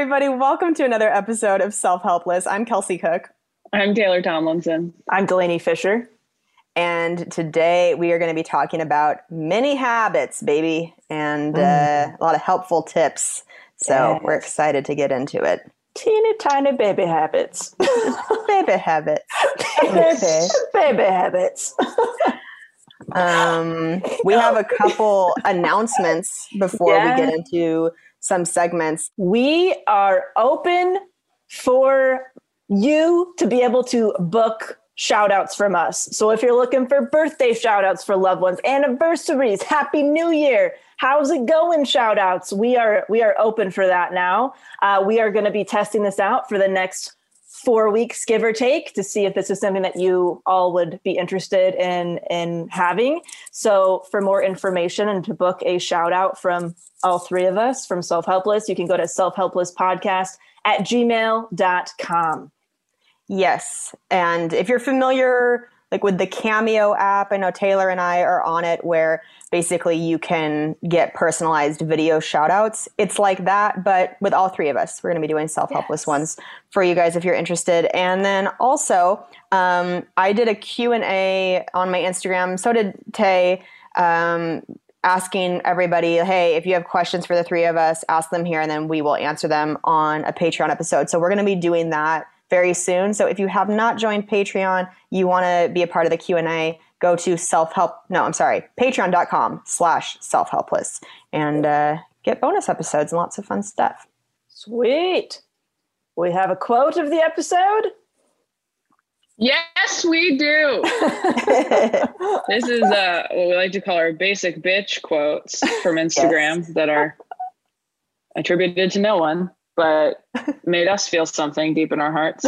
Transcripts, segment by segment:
Everybody, welcome to another episode of Self Helpless. I'm Kelsey Cook. I'm Taylor Tomlinson. I'm Delanie Fischer. And today we are going to be talking about mini habits, baby, and uh, a lot of helpful tips. So Yes. we're excited to get into it. teeny tiny baby habits. Baby habits. Okay. baby habits. Um, we have a couple announcements before we get into some segments. We are open for you to be able to book shout outs from us. So if you're looking for birthday shout outs for loved ones, anniversaries, happy new year, how's it going shout outs, we are we are open for that now. Uh, we are going to be testing this out for the next four weeks, give or take, to see if this is something that you all would be interested in in having. So, for more information and to book a shout out from all three of us from Self Helpless, you can go to selfhelplesspodcast at gmail.com. Yes. And if you're familiar like with the Cameo app, I know Taylor and I are on it where basically you can get personalized video shout outs. It's like that, but with all three of us. We're going to be doing self-helpless ones for you guys if you're interested. And then also, um, I did a Q&A on my Instagram. So did Tay. Um, asking everybody, hey, if you have questions for the three of us, ask them here, and then we will answer them on a Patreon episode. So we're going to be doing that very soon. So if you have not joined Patreon, you want to be a part of the Q&A, go to self-help, no, I'm sorry, patreon.com slash self-helpless and uh, get bonus episodes and lots of fun stuff. Sweet. We have a quote of the episode. Yes, we do. this is uh, what we like to call our basic bitch quotes from Instagram that are attributed to no one, but made us feel something deep in our hearts.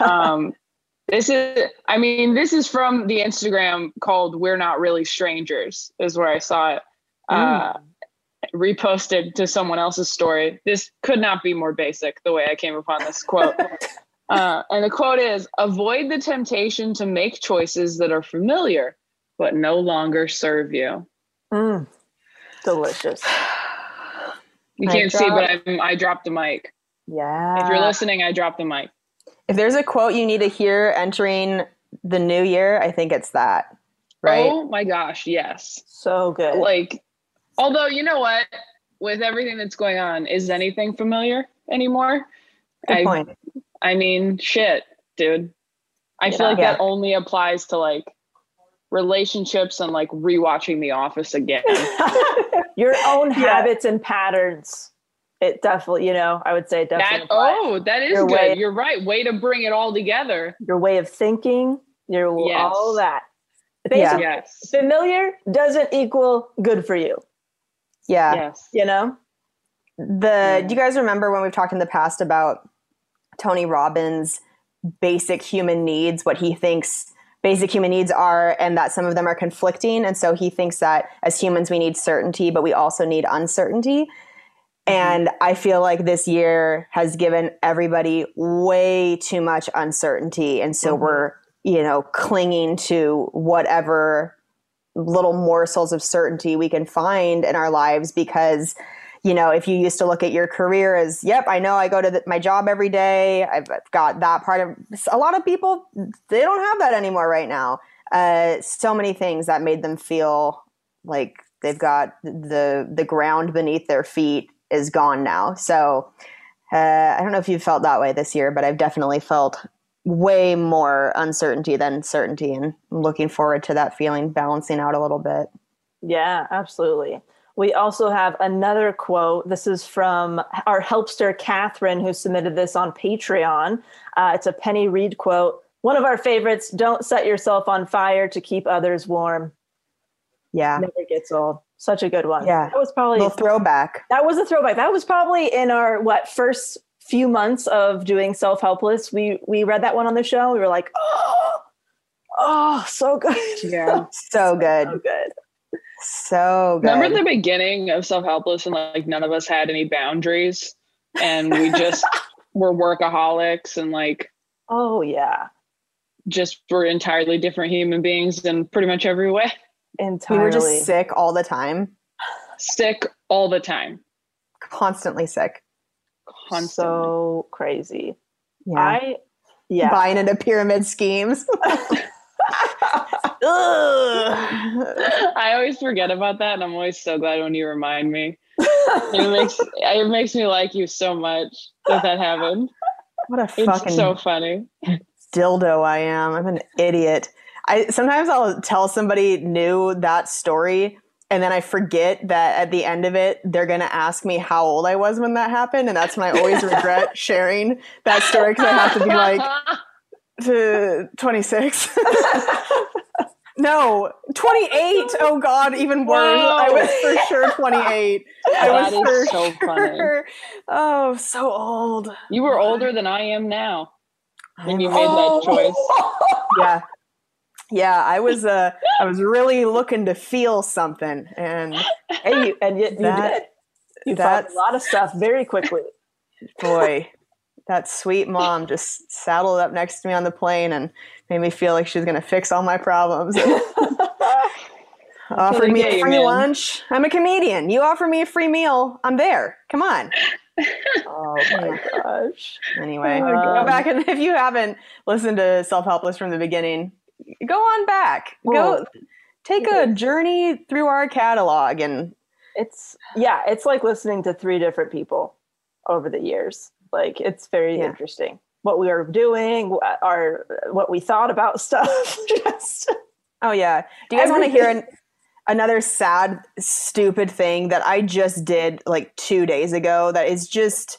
Um, this is, I mean, this is from the Instagram called "We're Not Really Strangers," is where I saw it. Uh, reposted to someone else's story. This could not be more basic the way I came upon this quote. Uh, and the quote is Avoid the temptation to make choices that are familiar but no longer serve you. Mm, delicious. You can't see, but I'm, I dropped the mic. Yeah. If you're listening, I dropped the mic. if there's a quote you need to hear entering the new year, I think it's that, right? Oh my gosh, yes. So good. Like, although, you know what? With everything that's going on, is anything familiar anymore? Good I, point. I mean, shit, dude. I feel like Yeah. that only applies to like relationships and like rewatching The Office again. Your own Yeah. habits and patterns. It definitely, you know, I would say it definitely that oh, that is Your good. way- You're right. Way to bring it all together. your way of thinking, your Yes. all that. Basic, Yes. Familiar doesn't equal good for you. Yeah. Yes. You know? The do you guys remember when we've talked in the past about Tony Robbins' basic human needs, what he thinks basic human needs are, and that some of them are conflicting. And so he thinks that as humans we need certainty, but we also need uncertainty. Mm-hmm. And I feel like this year has given everybody way too much uncertainty. And so mm-hmm. we're, you know, clinging to whatever little morsels of certainty we can find in our lives because you know if you used to look at your career as yep i know i go to the, my job every day. I've, got that part of a lot of people they don't have that anymore right now. Uh, so many things that made them feel like they've got the the ground beneath their feet is gone now. So uh, i don't know if you've felt that way this year but i've definitely felt way more uncertainty than certainty and i'm looking forward to that feeling balancing out a little bit. Yeah, absolutely. We also have another quote. This is from our helpster, Catherine, who submitted this on Patreon. Uh, it's a Penny Reid quote. One of our favorites Don't set yourself on fire to keep others warm. yeah Never gets old. Such a good one. Yeah. That was probably little throwback that was a throwback. That was probably in our what first few months of doing self helpless. We we read that one on the show. We were like, oh, oh, so good. Yeah. so good so good. So good Remember the beginning of Self Helpless and like none of us had any boundaries and we just were workaholics and like Oh yeah, just were entirely different human beings in pretty much every way. Entirely. we were just sick all the time Sick all the time. constantly sick Constantly. so crazy. yeah I yeah. buying into pyramid schemes I always forget about that, and I'm always so glad when you remind me. it makes it makes me like you so much that that happened. what a It's fucking so funny. dildo I am. I'm an idiot. I sometimes I'll tell somebody new that story and then I forget that at the end of it they're going to ask me how old I was when that happened and that's when I always regret sharing that story cuz I have to be like to 26. No, 28. Oh god, even worse. I was for sure 28. I was for so funny. Oh, so old. You were older than I am now when you made Oh. that choice. yeah yeah i was uh i was really looking to feel something and Hey, you, and you, you That- did. You found a lot of stuff very quickly. boy that sweet mom just saddled up next to me on the plane and made me feel like she was going to fix all my problems. Offered me a free lunch. I'm a comedian. You offer me a free meal i'm there. Come on. Oh my gosh. anyway Oh my go God. back and if you haven't listened to self-helpless from the beginning go on back. Go take a journey through our catalog and It's yeah, it's like listening to three different people over the years. Like it's very Yeah. interesting what we are doing, what our what we thought about stuff. Just Oh yeah. Do you guys want to hear an, another sad, stupid thing that I just did like two days ago? That is just.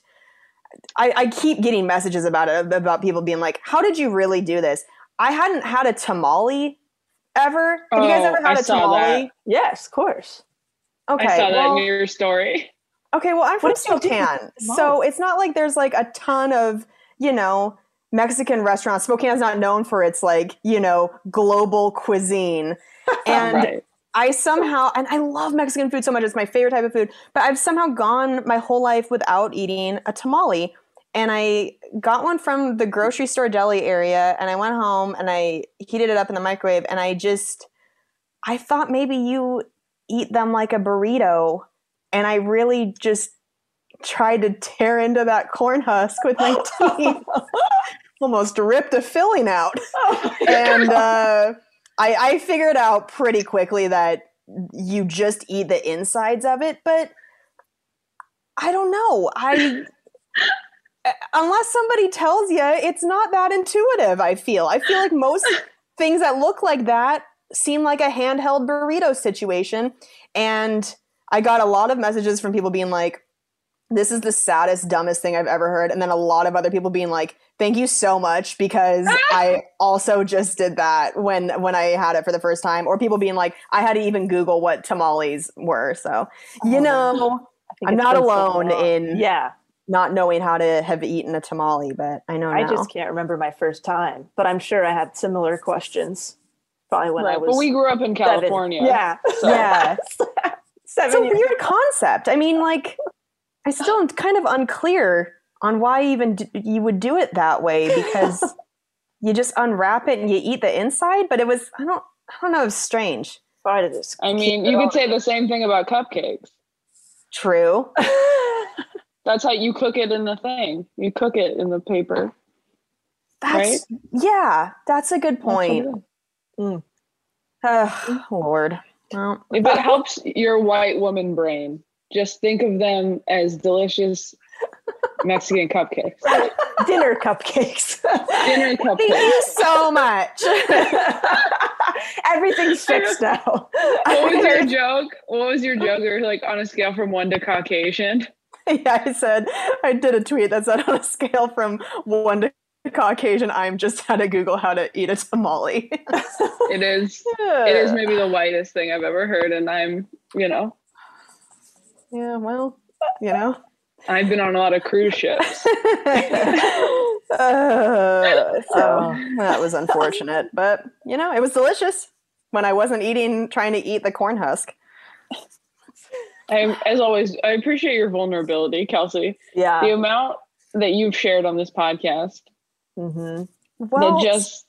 I, I keep getting messages about it about people being like, "How did you really do this?" I hadn't had a tamale ever. Have you guys Oh, ever had I a saw tamale? yes, of course. Okay. I saw that well- in your story. Okay, well, I'm from What did you do Spokane, so it's not like there's like a ton of you know Mexican restaurants. Spokane's not known for its like you know global cuisine, and right. I somehow and I love Mexican food so much; it's my favorite type of food. But I've somehow gone my whole life without eating a tamale, and I got one from the grocery store deli area, and I went home and I heated it up in the microwave, and I just I thought maybe you eat them like a burrito and I really just tried to tear into that corn husk with my teeth. Almost ripped a filling out. and uh, I, I figured out pretty quickly that you just eat the insides of it, but I don't know. I unless somebody tells you, it's not that intuitive. I feel. I feel like most things that look like that seem like a handheld burrito situation, and I got a lot of messages from people being like, this is the saddest, dumbest thing I've ever heard. And then a lot of other people being like, thank you so much because I also just did that when when I had it for the first time. Or people being like, I had to even Google what tamales were. So, oh, you Oh, know, I think I'm not been so alone in Yeah, not knowing how to have eaten a tamale, but I know I now. just can't remember my first time, but I'm sure I had similar questions. Probably when I was. but we grew up in seven. California. Yeah, so- yeah. seven. it's a years- weird concept. I mean, like, I still am kind of unclear on why even d- you would do it that way because you just unwrap it and you eat the inside. But it was, I don't, I don't know, it was strange. Why did this? I mean, you could say the same thing about cupcakes. True. That's how you cook it in the thing. You cook it in the paper. That's yeah. That's a good That's what point. is. Oh, Lord. Well, If it helps your white woman brain, just think of them as delicious Mexican cupcakes. dinner cupcakes. Dinner cupcakes. thank you so much. Everything's fixed now. What was your joke? What was your joke? Or like on a scale from one to Caucasian? yeah, I said I did a tweet that said on a scale from one to Caucasian, I'm just how to Google how to eat a tamale. It is. It is maybe the whitest thing I've ever heard, and I'm, you know, Yeah, well, you know. I've been on a lot of cruise ships. Uh, so that was unfortunate, but you know, it was delicious when I wasn't eating, trying to eat the corn husk. I, as always, I appreciate your vulnerability, Kelsey. Yeah. The amount that you've shared on this podcast hmm Well, just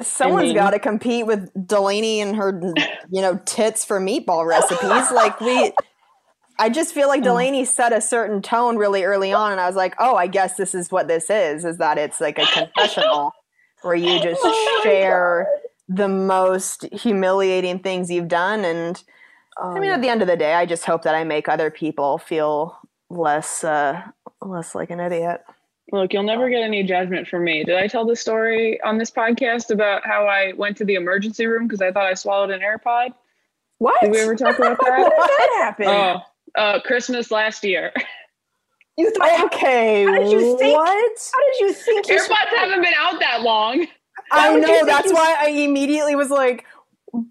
someone's got to compete with Delanie and her, you know, tits for meatball recipes. like we, I just feel like Delanie set a certain tone really early on, and I was like, oh, I guess this is what this is: is that it's like a confessional where you just Oh share the most humiliating things you've done, and Oh, I mean, at the end of the day, I just hope that I make other people feel less, uh, less like an idiot. Look, you'll never get any judgment from me. Did I tell the story on this podcast about how I went to the emergency room because I thought I swallowed an AirPod? what? Did we ever talk about When that? did that happen? oh, uh, Christmas last year. you thought? Okay, How did you think- what? How did you think you? AirPods haven't been out that long. I know. That's you- why I immediately was like,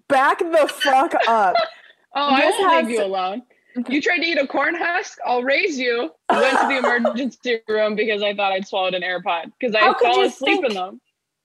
back the fuck up. Oh, I This won't has leave you alone. You tried to eat a corn husk? I'll raise you. Went to the emergency room because I thought I'd swallowed an AirPod because I fell asleep think- in them.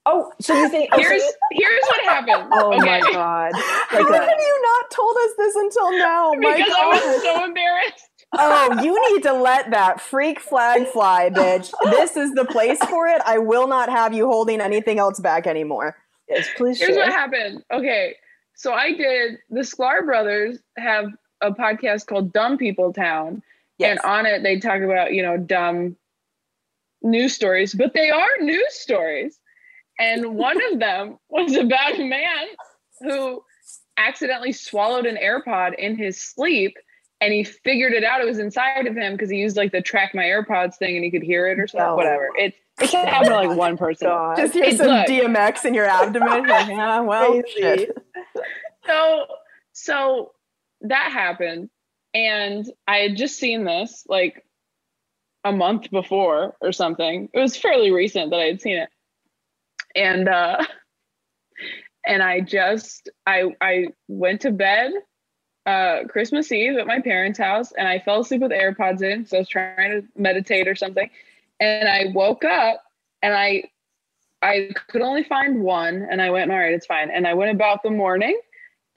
Oh, so you think? oh, so Here's you- here's what happened. oh okay. my god! How Like a- have you not told us this until now? My Because I was so embarrassed. oh, you need to let that freak flag fly, bitch. This is the place for it. I will not have you holding anything else back anymore. yes, please Here's share. what happened. Okay. So I did the Sklar brothers have a podcast called Dumb People Town. Yes. And on it they talk about, you know, dumb news stories, but they are news stories. And one of them was about a man who accidentally swallowed an AirPod in his sleep and he figured it out it was inside of him because he used like the track my AirPods thing and he could hear it or something. No. Whatever. It it can happen to like one person. God. Just hear Hey, some look. DMX in your abdomen. Yeah, well, shit. so so that happened. And i had just seen this like a month before or something. It was fairly recent that i had seen it. And uh and i just i i went to bed uh christmas eve at my parents house and i fell asleep with airpods in so i was trying to meditate or something. And i woke up and i i could only find one and i went all right it's fine. And i went about the morning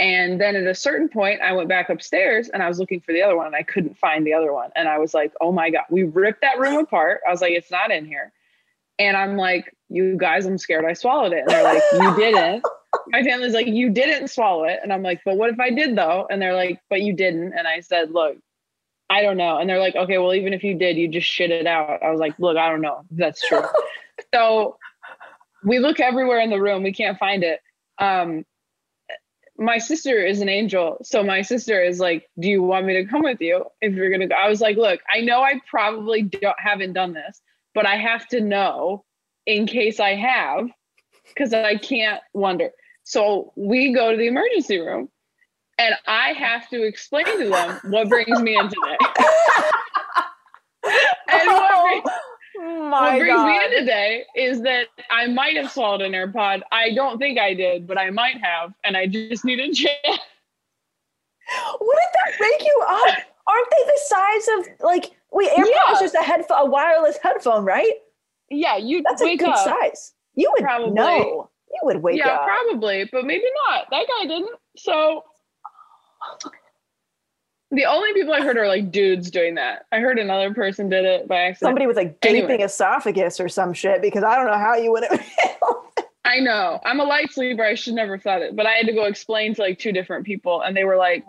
and then at a certain point, I went back upstairs and I was looking for the other one and I couldn't find the other one. And I was like, oh my God, we ripped that room apart. I was like, it's not in here. And I'm like, you guys, I'm scared I swallowed it. And they're like, you didn't. My family's like, you didn't swallow it. And I'm like, but what if I did though? And they're like, but you didn't. And I said, look, I don't know. And they're like, okay, well, even if you did, you just shit it out. I was like, look, I don't know that's true. so we look everywhere in the room. We can't find it. Um, my sister is an angel. So my sister is like, Do you want me to come with you if you're gonna go? I was like, Look, I know I probably don't, haven't done this, but I have to know in case I have, because I can't wonder. So we go to the emergency room and I have to explain to them what brings me in today. what brings, Oh what brings god. me in today is that I might have swallowed an AirPod. I don't think I did, but I might have, and I just need a check. What did that wake you up? Aren't they the size of like wait, AirPod Yeah. is just a headphone, a wireless headphone, right? Yeah, you'd That's a good up. size. You would Probably. know. You would wake yeah, up. Yeah, probably, but maybe not. That guy didn't. So the only people I heard are like dudes doing that. I heard another person did it by accident. Somebody with a gaping Anyway. esophagus or some shit because I don't know how you would have. I know. I'm a light sleeper. I should never have thought it, but I had to go explain to like two different people, and they were like,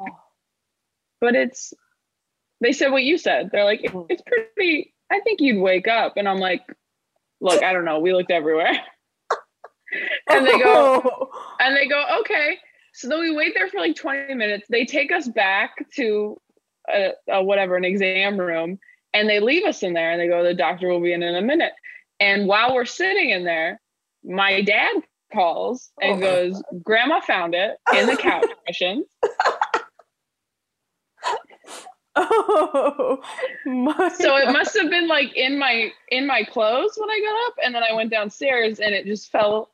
"But it's." They said what you said. They're like, Mm. "It's pretty." I think you'd wake up, and I'm like, "Look, I don't know. We looked everywhere." and they go, and they go, "Okay." So then we wait there for like 20 minutes. They take us back to a, a whatever an exam room, and they leave us in there, and they go, "The doctor will be in in a minute." And while we're sitting in there, my dad calls and Oh. goes, Grandma found it in the couch cushions. oh my So it must have been like in my in my clothes when I got up and then I went downstairs and it just fell.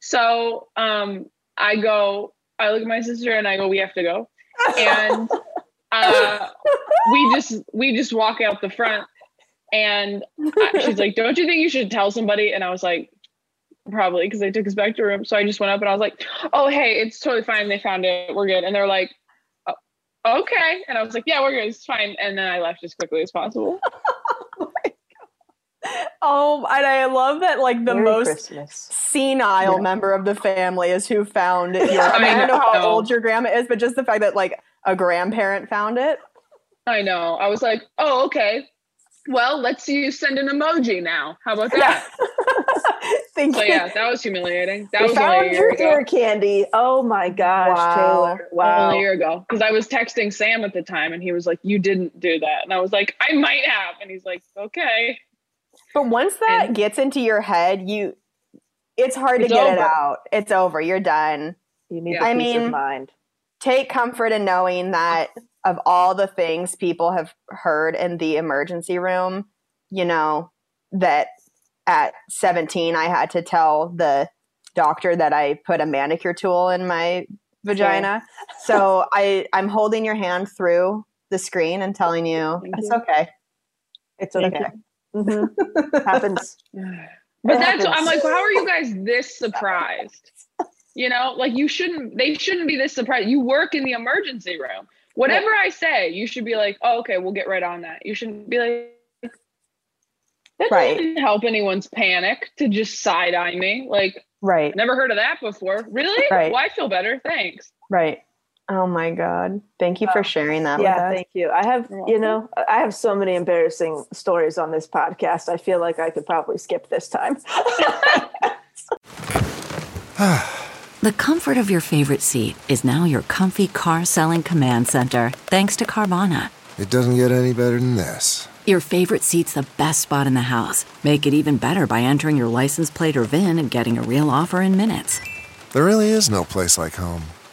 So um I go, I look at my sister and I go, we have to go. And uh we just we just walk out the front and I- she's like, Don't you think you should tell somebody? And I was like, probably because they took us back to room. So I just went up and I was like, "Oh, hey, it's totally fine. They found it. We're good." And they're like, "Oh, "Okay." And I was like, "Yeah, we're good. It's fine." And then I left as quickly as possible. Oh, and I love that like the Merry most Christmas. senile Yeah. member of the family is who found your. I, mean, I don't know how know. old your grandma is, but just the fact that like a grandparent found it. I know. I was like, "Oh, okay. Well, let's you send an emoji now. How about that?" Thank So you. yeah, that was humiliating. That We was only a year your ago. ear candy. Oh my gosh, Wow. Taylor. Wow. Only a year ago, because I was texting Sam at the time, and he was like, "You didn't do that," and I was like, "I might have," and he's like, "Okay." But once that And- gets into your head, you it's hard It's to get it out. It's over. You're done. You need Yeah. the I peace of mean- mind. Take comfort in knowing that of all the things people have heard in the emergency room, you know, that at 17 I had to tell the doctor that I put a manicure tool in my vagina. so I I'm holding your hand through the screen and telling you Thank it's you. okay. It's Thank okay. Mhm. Happens. But It that's I'm happens. like, how are you guys this surprised? You know, like you shouldn't they shouldn't be this surprised. You work in the emergency room. Whatever I say, you should be like, oh, okay, we'll get right on that. You shouldn't be like that Right. doesn't help anyone's panic to just side eye me. Like, Right. never heard of that before. Really? Right. Well, I feel better. Thanks. Right. Oh my god. Thank you for sharing that yeah, with us. thank you. I have, you know, I have so many embarrassing stories on this podcast. I feel like I could probably skip this time. The comfort of your favorite seat is now your comfy car selling command center, thanks to Carvana. It doesn't get any better than this. Your favorite seat's the best spot in the house. Make it even better by entering your license plate or VIN and getting a real offer in minutes. There really is no place like home.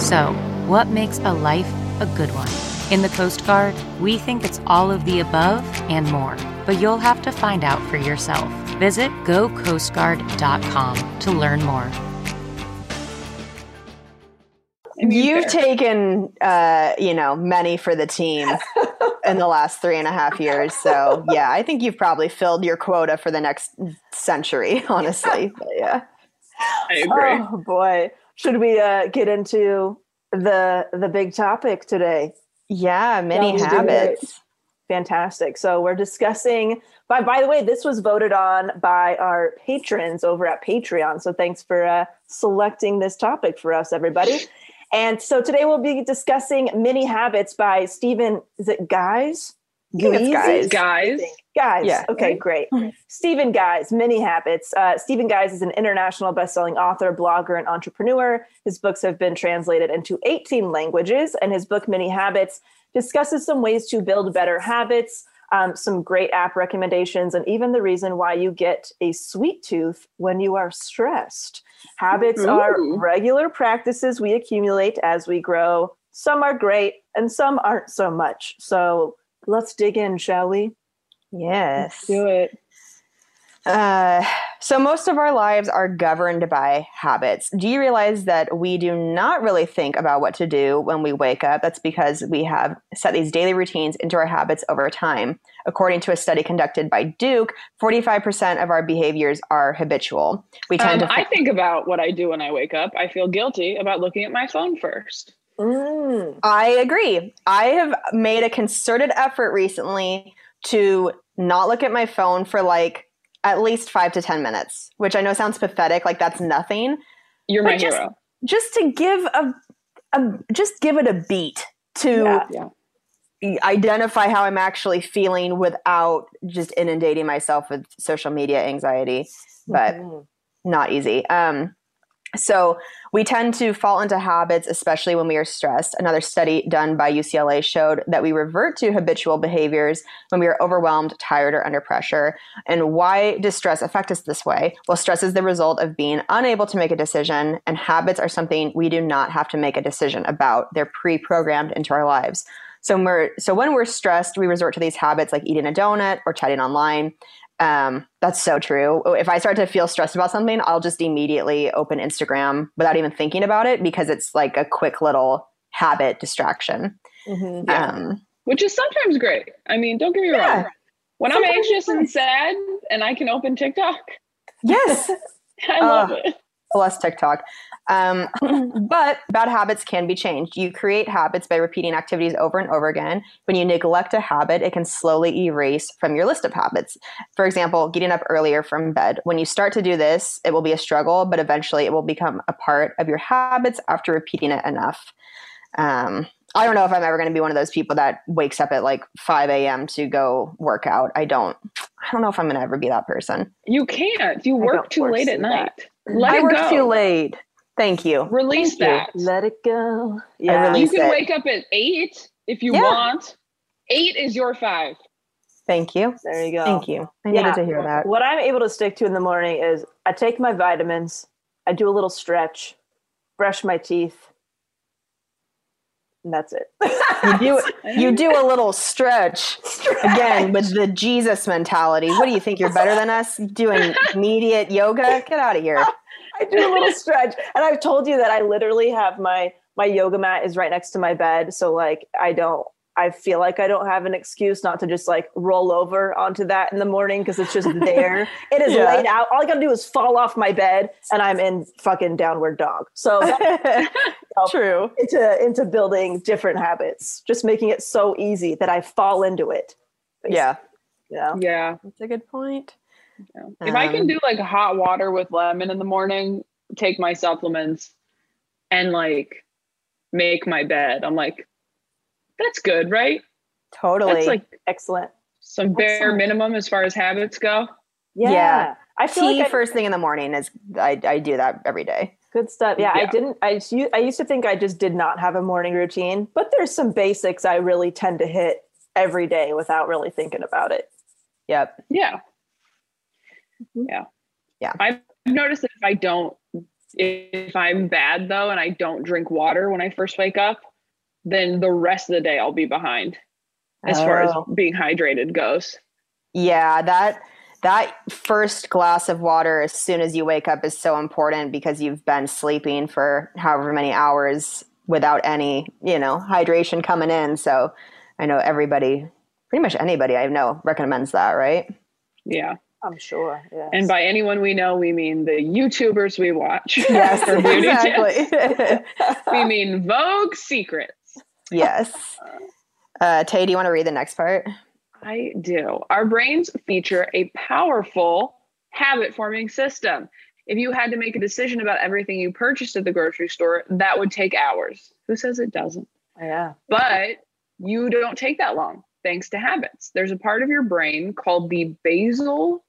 So, what makes a life a good one? In the Coast Guard, we think it's all of the above and more, but you'll have to find out for yourself. Visit gocoastguard.com to learn more. You've taken, uh, you know, many for the team in the last three and a half years. So, yeah, I think you've probably filled your quota for the next century, honestly. But, yeah. I agree. Oh boy. Should we uh, get into the the big topic today? Yeah, many we habits. Fantastic. So we're discussing by by the way, this was voted on by our patrons over at Patreon. So thanks for uh, selecting this topic for us, everybody. And so today we'll be discussing Mini Habits by Stephen, is it Guise? Guise. Guise, Guise. Yeah. Okay, great. Stephen Guise, Mini Habits. Uh, Stephen Guise is an international best-selling author, blogger, and entrepreneur. His books have been translated into 18 languages, and his book Mini Habits discusses some ways to build better habits, um, some great app recommendations, and even the reason why you get a sweet tooth when you are stressed. Habits are regular practices we accumulate as we grow. Some are great, and some aren't so much. So let's dig in, shall we? Yes. do it. Uh, so most of our lives are governed by habits. Do you realize that we do not really think about what to do when we wake up? That's because we have set these daily routines into our habits over time. According to a study conducted by Duke, 45% of our behaviors are habitual. We tend Um, to I think about what I do when I wake up. I feel guilty about looking at my phone first. Mm. I agree. I have made a concerted effort recently to not look at my phone for like at least five to 10 minutes, which I know sounds pathetic. Like that's nothing. You're my just- hero. Just to give a, a just give it a beat to Yeah. Yeah. identify how I'm actually feeling without just inundating myself with social media anxiety. But Mhm. not easy. Um, so we tend to fall into habits, especially when we are stressed. Another study done by UCLA showed that we revert to habitual behaviors when we are overwhelmed, tired, or under pressure. And why does stress affect us this way? Well, stress is the result of being unable to make a decision, and habits are something we do not have to make a decision about. They're pre-programmed into our lives. So so when we're stressed, we resort to these habits like eating a donut or chatting online. Um, that's so true. If I start to feel stressed about something, I'll just immediately open Instagram without even thinking about it because it's like a quick little habit distraction. Mhm. Yeah. Um, Which is sometimes great. I mean, don't get me Yeah. wrong. When I'm anxious and sad and I can open TikTok, yes, I love Uh, it. Plus TikTok. Um, but bad habits can be changed. You create habits by repeating activities over and over again. When you neglect a habit, it can slowly erase from your list of habits. For example, getting up earlier from bed. When you start to do this, it will be a struggle, but eventually it will become a part of your habits after repeating it enough. Um, I don't know if I'm ever going to be one of those people that wakes up at like 5 a.m. to go work out. I don't. I don't know if I'm going to ever be that person. You can't. You work too late at that. Night. Let I it work go. too late. Thank you. Release that. Let it go. I Yeah. You can it. wake up at eight if you Yeah. want. Eight is your five. Thank you. there you go. Thank you. I Yeah. needed to hear that. What I'm able to stick to in the morning is I take my vitamins, I do a little stretch, brush my teeth, and that's it. You do you do a little stretch again with the Jesus mentality. What do you think you're better than us? Doing immediate yoga? Get out of here. I do a little stretch, and I've told you that I literally have my my yoga mat is right next to my bed, so like I don't. I feel like I don't have an excuse not to just like roll over onto that in the morning because it's just there. it is Yeah. laid out. All I gotta do is fall off my bed and I'm in fucking downward dog. So that's True. into into building different habits, just making it so easy that I fall into it. Yeah, Yeah. Yeah. that's a good point. yeah. If I can Um, do like hot water with lemon in the morning, take my supplements, and like make my bed, I'm like, that's good, right? Totally. That's like Excellent. some bare Excellent. minimum as far as habits go. Yeah. Yeah. I feel tea like I, first thing in the morning is I, I do that every day. Good stuff. Yeah, I didn't. I used- I used to think I just did not have a morning routine, but there's some basics I really tend to hit every day without really thinking about it. Yep. Yeah. Mhm. Yeah. Yeah. I've noticed that if I don't, if I'm bad though, and I don't drink water when I first wake up, then the rest of the day I'll be behind as far as Oh. being hydrated goes. Yeah, that that first glass of water as soon as you wake up is so important because you've been sleeping for however many hours without any, you know, hydration coming in. So I know everybody, pretty much anybody I know recommends that, right? Yeah. I'm sure. Yeah. And by anyone we know, we mean the YouTubers we watch. Yes, for beauty tips. exactly. We mean Vogue Secrets. Yes. Uh, Tay, do you want to read the next part? I do. Our brains feature a powerful habit forming system. If you had to make a decision about everything you purchased at the grocery store, that would take hours. Who says it doesn't? yeah. But you don't take that long. thanks to habits. There's a part of your brain called the basal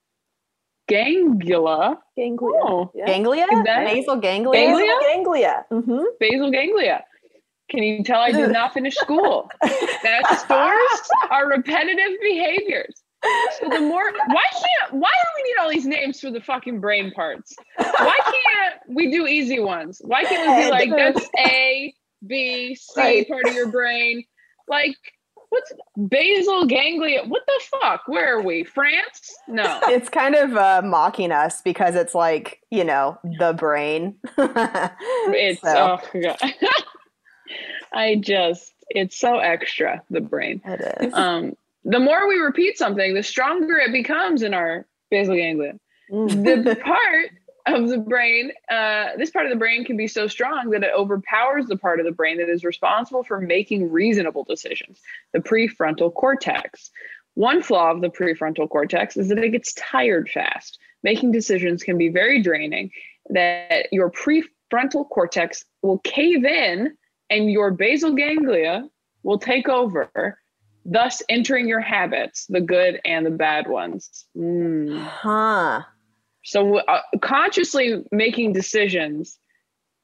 ganglia. Ganglia. Oh, Yeah. Ganglia? Is that- Basal ganglia? Ganglia? Ganglia. hmm basal ganglia. Can you tell I did not finish school? That stores our repetitive behaviors. So the more, why can't, why do we need all these names for the fucking brain parts? Why can't we do easy ones? Why can't we be like, that's A, B, C Right. part of your brain? Like, what's basal ganglia? What the fuck? Where are we? France? No. It's kind of uh, mocking us because it's like, you know, the brain. It's, So, oh, God. I just, it's so extra, the brain. it is. um, the more we repeat something, the stronger it becomes in our basal ganglia. The part of the brain, uh, this part of the brain can be so strong that it overpowers the part of the brain that is responsible for making reasonable decisions, the prefrontal cortex. One flaw of the prefrontal cortex is that it gets tired fast. Making decisions can be very draining, that your prefrontal cortex will cave in and your basal ganglia will take over, thus entering your habits, the good and the bad ones. Mm. Huh. So, uh, consciously making decisions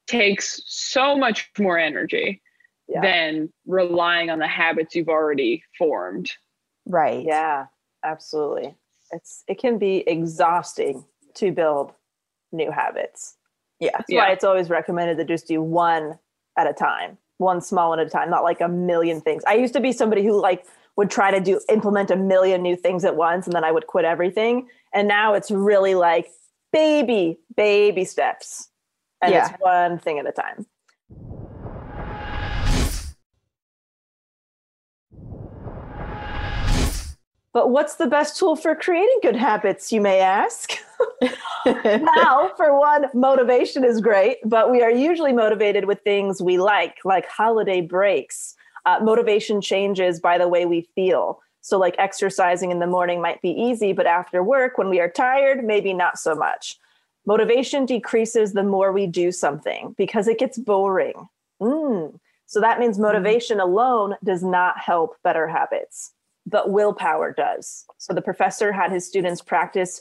takes so much more energy Yeah. than relying on the habits you've already formed. Right. Yeah, absolutely. It's it can be exhausting to build new habits. Yeah. That's Yeah. why it's always recommended to just do one at a time, one small one at a time, not like a million things. I used to be somebody who like would try to do implement a million new things at once and then I would quit everything. And now it's really like baby, baby steps. And Yeah. it's one thing at a time. But what's the best tool for creating good habits, you may ask? now, for one, motivation is great, but we are usually motivated with things we like, like holiday breaks. Uh, motivation changes by the way we feel. So, like exercising in the morning might be easy, but after work, when we are tired, maybe not so much. Motivation decreases the more we do something because it gets boring. Mm. So, that means motivation alone does not help better habits, but willpower does. So, the professor had his students practice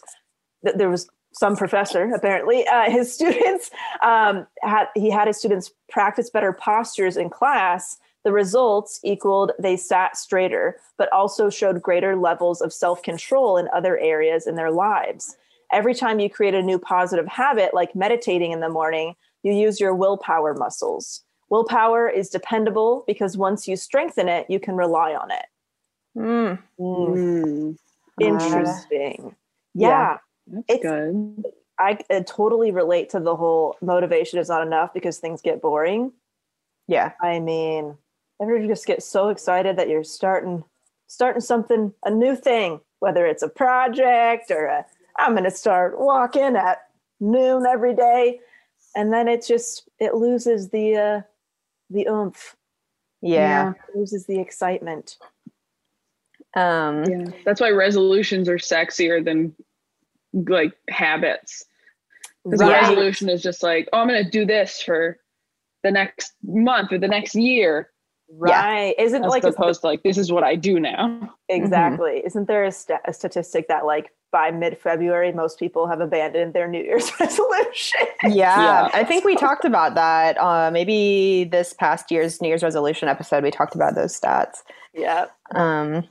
th- there was some professor apparently uh, his students um, had he had his students practice better postures in class. The results equaled they sat straighter but also showed greater levels of self-control in other areas in their lives. Every time you create a new positive habit like meditating in the morning you use your willpower muscles. Willpower is dependable because once you strengthen it you can rely on it Mm. Mm, Mm, interesting Yeah. yeah that's It's- good. I uh, totally relate to the whole motivation is not enough because things get boring. Yeah. I mean, ever just gets so excited that you're starting starting something a new thing, whether it's a project or a I'm going to start walking at noon every day, and then it just it loses the uh, the oomph, Yeah. it loses the excitement. Um, Yeah. That's why resolutions are sexier than like habits. Because a resolution is just like, oh, I'm going to do this for the next month or the next year, Right? Isn't as like it's- opposed to like, this is what I do now. Exactly. Isn't there a, sta a statistic that like by mid-February most people have abandoned their New Year's resolution? Yeah, Yeah. I think we talked about that. Uh, maybe this past year's New Year's resolution episode, we talked about those stats. yeah. Um,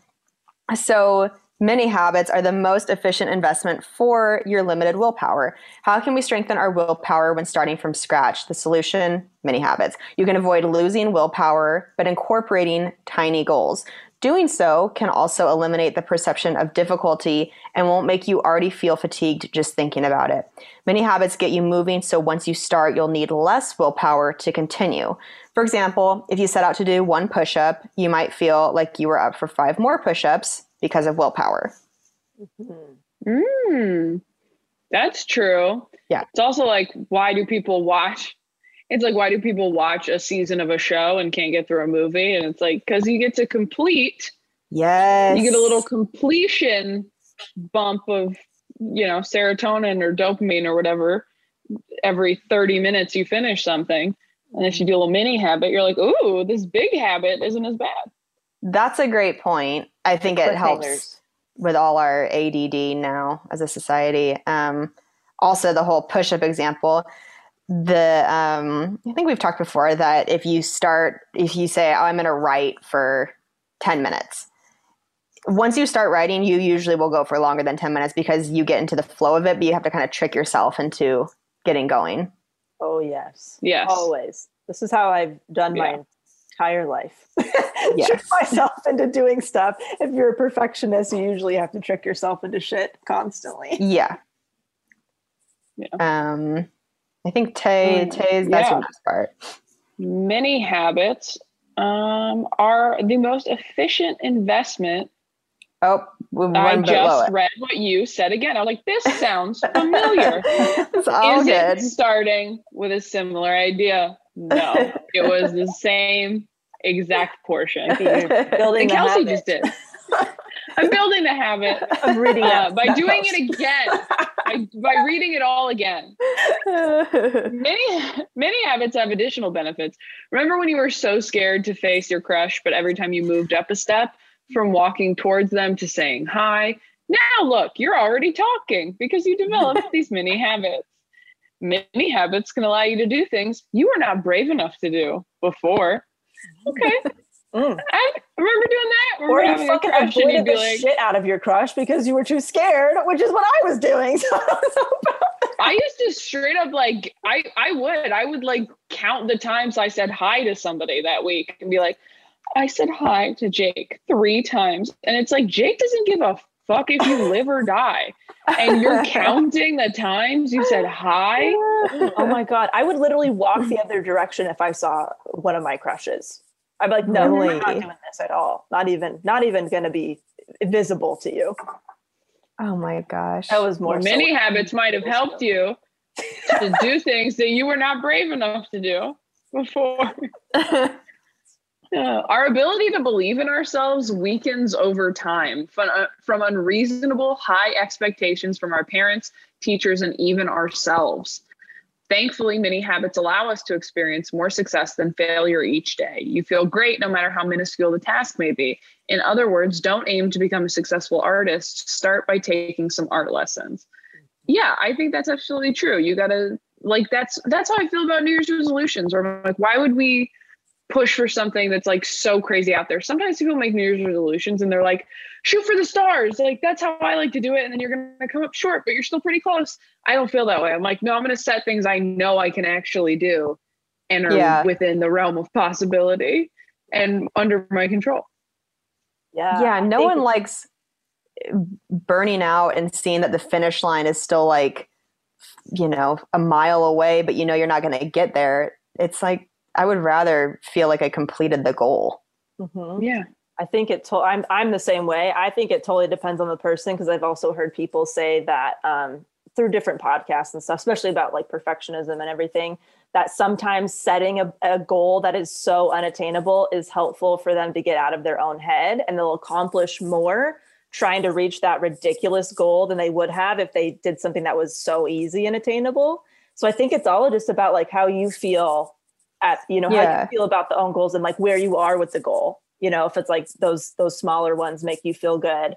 so mini habits are the most efficient investment for your limited willpower. How can we strengthen our willpower when starting from scratch? The solution mini habits. You can avoid losing willpower, but incorporating tiny goals. Doing so can also eliminate the perception of difficulty and won't make you already feel fatigued just thinking about it. Mini habits get you moving, so once you start, you'll need less willpower to continue. For example, if you set out to do one push up, you might feel like you were up for five more push ups because of willpower. Mm, that's true. Yeah. It's also like, why do people watch? It's like, why do people watch a season of a show and can't get through a movie? And it's like, because you get to complete, Yes. you get a little completion bump of, you know, serotonin or dopamine or whatever every 30 minutes you finish something. And if you do a little mini habit, you're like, ooh, this big habit isn't as bad. That's a great point. I think it helps with all our ADD now as a society. Um, also, the whole push up example. The um, I think we've talked before that if you start, if you say, "Oh, I'm going to write for ten minutes," once you start writing, you usually will go for longer than ten minutes because you get into the flow of it. But you have to kind of trick yourself into getting going. Oh yes. Yes. Always. This is how I've done my entire life. Yes. Trick myself into doing stuff. If you're a perfectionist, you usually have to trick yourself into shit constantly. Yeah. Yeah. Um, I think Tay, Mm, Tay's that's your yeah. next part. Mini habits um, are the most efficient investment. Oh, I one lower. just read what you said again. I was like, this sounds familiar. it's all Is good. it starting with a similar idea? No, it was the same exact portion. Building And Kelsey habit just did. I'm building the habit of reading uh, by doing spells. it again, by, by reading it all again. Many many habits have additional benefits. Remember when you were so scared to face your crush, but every time you moved up a step from walking towards them to saying hi, now look, you're already talking because you developed these mini habits. Mini habits can allow you to do things you were not brave enough to do before. Okay. Mm. I remember doing that. or Remember you having a fucking avoided the like, shit out of your crush because you were too scared, which is what I was doing. So, I used to straight up like I I would I would like count the times I said hi to somebody that week and be like, I said hi to Jake three times, and it's like Jake doesn't give a fuck if you live or die, and you're counting the times you said hi. oh my god, I would literally walk the other direction if I saw one of my crushes. I'd be like, no, I'm not doing this at all. Not even, not even going to be visible to you. oh my gosh. That was more. Many so- habits might have helped you to do things that you were not brave enough to do before. Yeah, our ability to believe in ourselves weakens over time from, uh, from unreasonable high expectations from our parents, teachers, and even ourselves. Thankfully, mini habits allow us to experience more success than failure each day. You feel great no matter how minuscule the task may be. In other words, don't aim to become a successful artist. Start by taking some art lessons. Yeah, I think that's absolutely true. You got to like that's that's how I feel about New Year's resolutions. Or like, why would we push for something that's like so crazy out there. Sometimes people make New Year's resolutions and they're like, shoot for the stars. Like that's how I like to do it. And then you're gonna come up short, but you're still pretty close. I don't feel that way. I'm like, no, I'm gonna set things I know I can actually do and are Yeah. within the realm of possibility and under my control. Yeah. yeah, no one likes burning out and seeing that the finish line is still like, you know, a mile away, but you know you're not going to get there. It's like, I would rather feel like I completed the goal. Mhm. Yeah. I think it. To- I'm I'm the same way. I think it totally depends on the person because I've also heard people say that um, through different podcasts and stuff, especially about like perfectionism and everything. That sometimes setting a, a goal that is so unattainable is helpful for them to get out of their own head, and they'll accomplish more trying to reach that ridiculous goal than they would have if they did something that was so easy and attainable. So I think it's all just about like how you feel at you know how you feel about the own goals and like where you are with the goal you know if it's like those those smaller ones make you feel good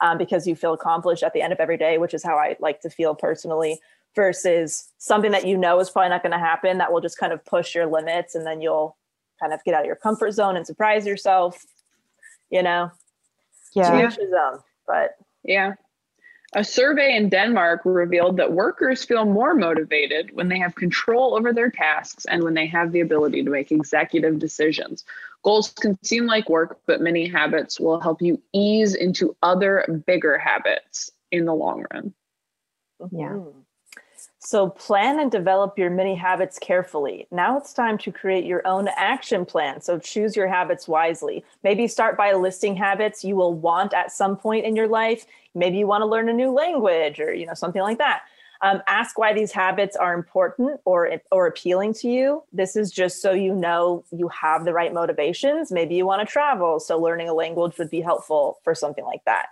um, because you feel accomplished at the end of every day which is how i like to feel personally versus something that you know is probably not going to happen that will just kind of push your limits and then you'll kind of get out of your comfort zone and surprise yourself you know Yeah. to each his own but Yeah. A survey in Denmark revealed that workers feel more motivated when they have control over their tasks and when they have the ability to make executive decisions. Goals can seem like work, but mini habits will help you ease into other bigger habits in the long run. Yeah. Mm-hmm. So plan and develop your mini habits carefully. Now it's time to create your own action plan. So choose your habits wisely. Maybe start by listing habits you will want at some point in your life. Maybe you want to learn a new language or you know something like that. Um, ask why these habits are important or or appealing to you. This is just so you know you have the right motivations. Maybe you want to travel, so learning a language would be helpful for something like that.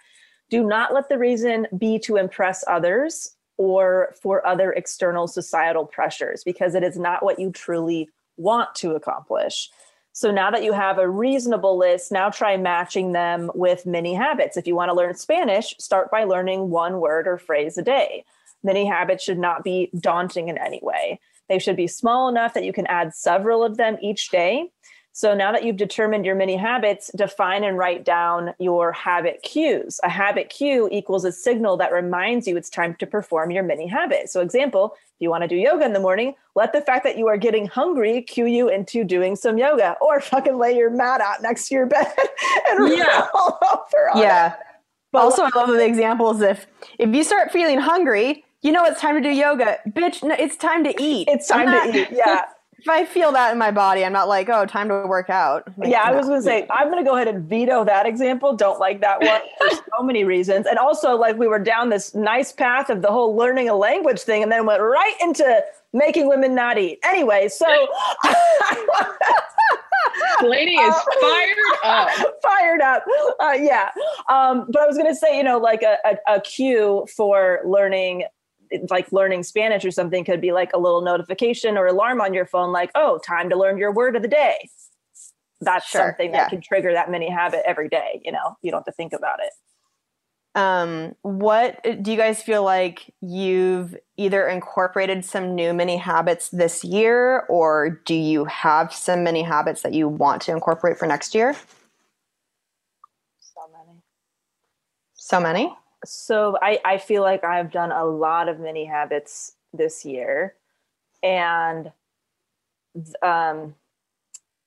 Do not let the reason be to impress others or for other external societal pressures because it is not what you truly want to accomplish. So now that you have a reasonable list, now try matching them with mini habits. If you want to learn Spanish, start by learning one word or phrase a day. Mini habits should not be daunting in any way. They should be small enough that you can add several of them each day. So now that you've determined your mini habits, define and write down your habit cues. A habit cue equals a signal that reminds you it's time to perform your mini habit. So, example, if you want to do yoga in the morning, let the fact that you are getting hungry cue you into doing some yoga or fucking lay your mat out next to your bed and Yeah. roll over on it. Yeah. also, I love the examples. If if you start feeling hungry, you know it's time to do yoga. Bitch, no, it's time to eat. It's time to eat. Yeah. If I feel that in my body, I'm not like, oh, time to work out. Like, yeah, I was going to say, I'm going to go ahead and veto that example. Don't like that one for so many reasons. And also, like, we were down this nice path of the whole learning a language thing and then went right into making women not eat. Anyway, so Lady is fired up. fired up. Uh, yeah. Um, but I was going to say, you know, like a, a, a cue for learning like learning Spanish or something could be like a little notification or alarm on your phone, like, oh, time to learn your word of the day. That's Sure, something yeah. that can trigger that mini habit every day. You know, you don't have to think about it. Um, what do you guys feel like you've either incorporated some new mini habits this year, or do you have some mini habits that you want to incorporate for next year? So many. So many. So I, I feel like I've done a lot of mini habits this year. And um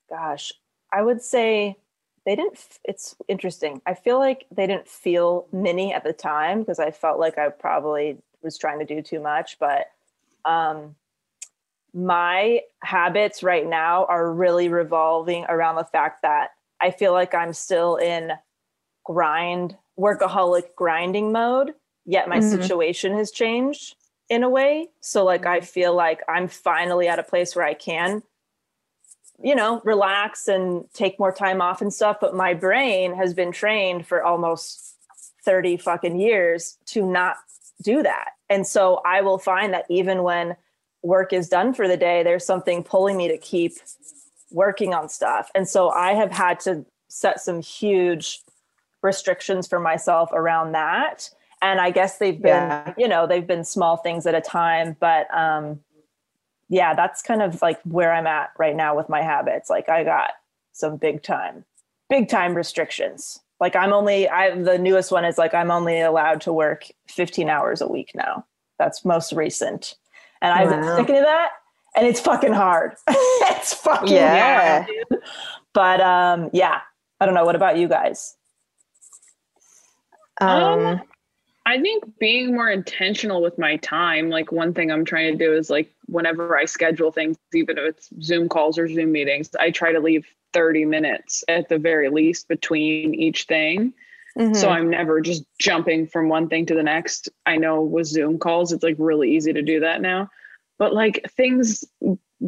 gosh, I would say they didn't it's interesting. I feel like they didn't feel mini at the time because I felt like I probably was trying to do too much, but um my habits right now are really revolving around the fact that I feel like I'm still in grind workaholic grinding mode yet my Mhm. situation has changed in a way. So like i feel like i'm finally at a place where i can you know relax and take more time off and stuff. But my brain has been trained for almost 30 fucking years to not do that. And so i will find that even when work is done for the day there's something pulling me to keep working on stuff. And so i have had to set some huge restrictions for myself around that. And i guess they've been Yeah. you know they've been small things at a time but um yeah that's kind of like where i'm at right now with my habits. Like i got some big time big time restrictions. Like i'm only i the newest one is like i'm only allowed to work 15 hours a week now. That's most recent. And i've been Wow. sticking to that and it's fucking hard. It's fucking Yeah. hard dude. but um yeah. I don't know. What about you guys Um, Um, I think being more intentional with my time, like one thing I'm trying to do is like whenever I schedule things, even if it's Zoom calls or Zoom meetings, I try to leave 30 minutes at the very least between each thing. mhm. So I'm never just jumping from one thing to the next. I know with Zoom calls, it's like really easy to do that now. But like things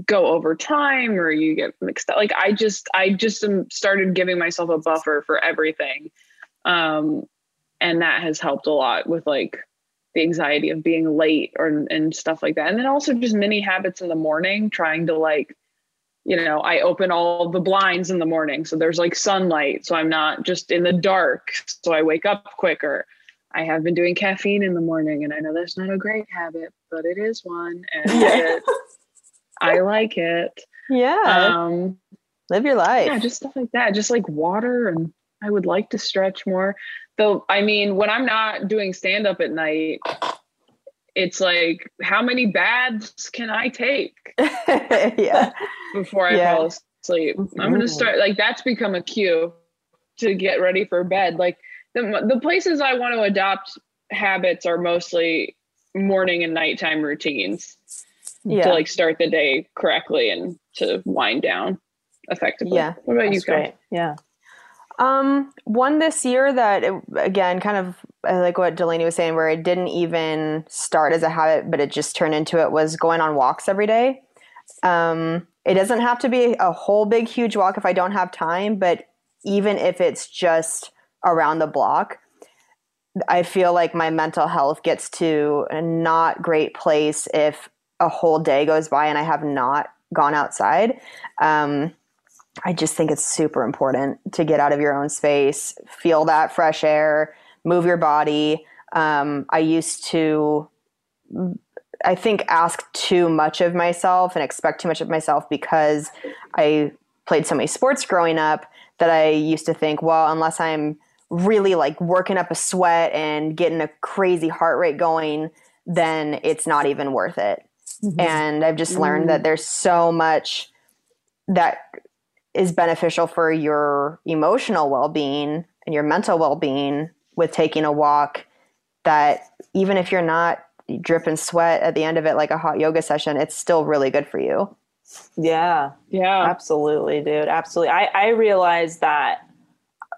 go over time or you get mixed up. Like I just I just am started giving myself a buffer for everything. Um and that has helped a lot with like the anxiety of being late or and stuff like that. And then also just mini habits in the morning, trying to like you know, I open all the blinds in the morning. So there's like sunlight. So I'm not just in the dark. So I wake up quicker. I have been doing caffeine in the morning and I know that's not a great habit, but it is one. And it, I like it. yeah, Um, live your life. yeah, just stuff like that. Just like water. And I would like to stretch more. Though, I mean, when I'm not doing stand up at night, it's like, how many baths can I take? yeah, before I Yeah. fall asleep. I'm gonna Mhm. start like that's become a cue to get ready for bed. Like the the places I want to adopt habits are mostly morning and nighttime routines yeah. to like start the day correctly and to wind down effectively. Yeah, What about you guys? great. Yeah. Um, one this year that it, again, kind of uh, like what Delanie was saying, where it didn't even start as a habit, but it just turned into it was going on walks every day. Um, it doesn't have to be a whole big, huge walk if I don't have time, but even if it's just around the block, I feel like my mental health gets to a not great place if a whole day goes by and I have not gone outside. Um, I just think it's super important to get out of your own space, feel that fresh air, move your body. Um, I used to, I think, ask too much of myself and expect too much of myself because I played so many sports growing up that I used to think, well, unless I'm really like working up a sweat and getting a crazy heart rate going, then it's not even worth it. And I've just learned that there's so much that is beneficial for your emotional well-being and your mental well-being with taking a walk that even if you're not dripping sweat at the end of it like a hot yoga session it's still really good for you Yeah, Yeah. absolutely, dude. Absolutely. I, I realize that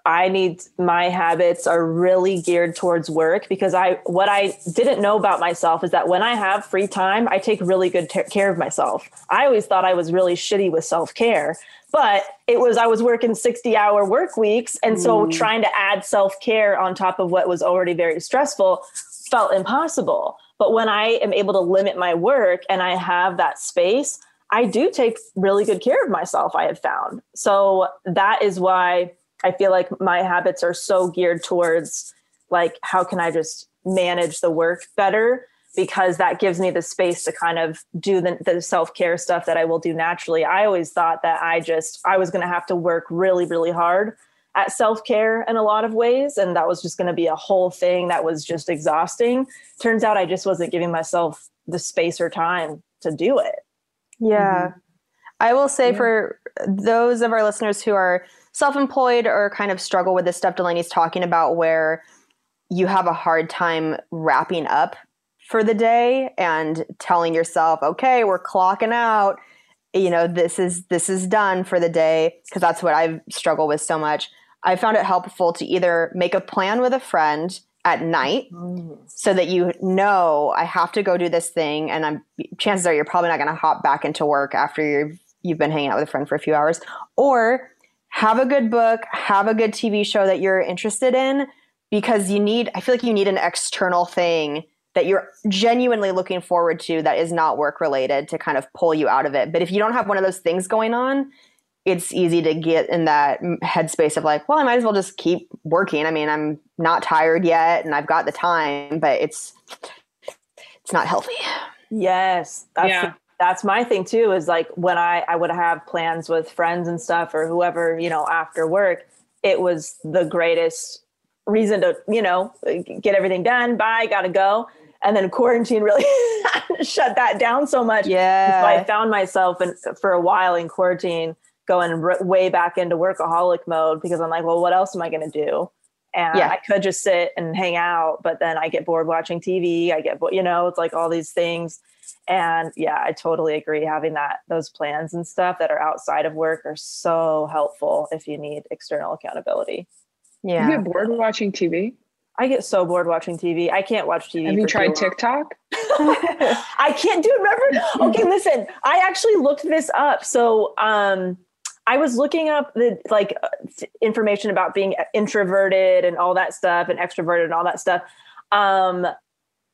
I need my habits are really geared towards work because I what I didn't know about myself is that when I have free time, I take really good ta- care of myself. I always thought I was really shitty with self-care, but it was I was working 60-hour work weeks and so mm. trying to add self-care on top of what was already very stressful felt impossible. But when I am able to limit my work and I have that space, I do take really good care of myself, I have found. So that is why I feel like my habits are so geared towards like, how can I just manage the work better? Because that gives me the space to kind of do the, the self care stuff that I will do naturally. I always thought that I just, I was going to have to work really, really hard at self care in a lot of ways. And that was just going to be a whole thing that was just exhausting. Turns out I just wasn't giving myself the space or time to do it. Yeah. Mm-hmm. I will say for those of our listeners who are self employed or kind of struggle with the stuff Delanie's talking about, where you have a hard time wrapping up for the day and telling yourself, okay, we're clocking out. You know, this is this is done for the day because that's what I've struggled with so much. I found it helpful to either make a plan with a friend at night mm-hmm. so that you know I have to go do this thing and I'm chances are you're probably not going to hop back into work after you've you've been hanging out with a friend for a few hours or have a good book, have a good TV show that you're interested in because you need I feel like you need an external thing that you're genuinely looking forward to that is not work related to kind of pull you out of it. But if you don't have one of those things going on, it's easy to get in that headspace of like, well, I might as well just keep working. I mean, I'm not tired yet and I've got the time, but it's it's not healthy. Yes, that's Yeah. that's my thing too. Is like when I I would have plans with friends and stuff or whoever you know after work, it was the greatest reason to you know get everything done. Bye, gotta go. And then quarantine really shut that down so much. Yeah. So I found myself in, for a while in quarantine going r- way back into workaholic mode because I'm like, well, what else am I going to do? And Yeah. I could just sit and hang out, but then I get bored watching TV. I get, bo- you know, it's like all these things. And yeah, I totally agree. Having that, those plans and stuff that are outside of work are so helpful if you need external accountability. Yeah. You Yeah. get bored watching TV? I get so bored watching TV. I can't watch TV. Have you tried. TikTok? I can't do it. Remember? Okay, listen. I actually looked this up. So, um, I was looking up the like uh, information about being introverted and all that stuff, and extroverted and all that stuff. Um,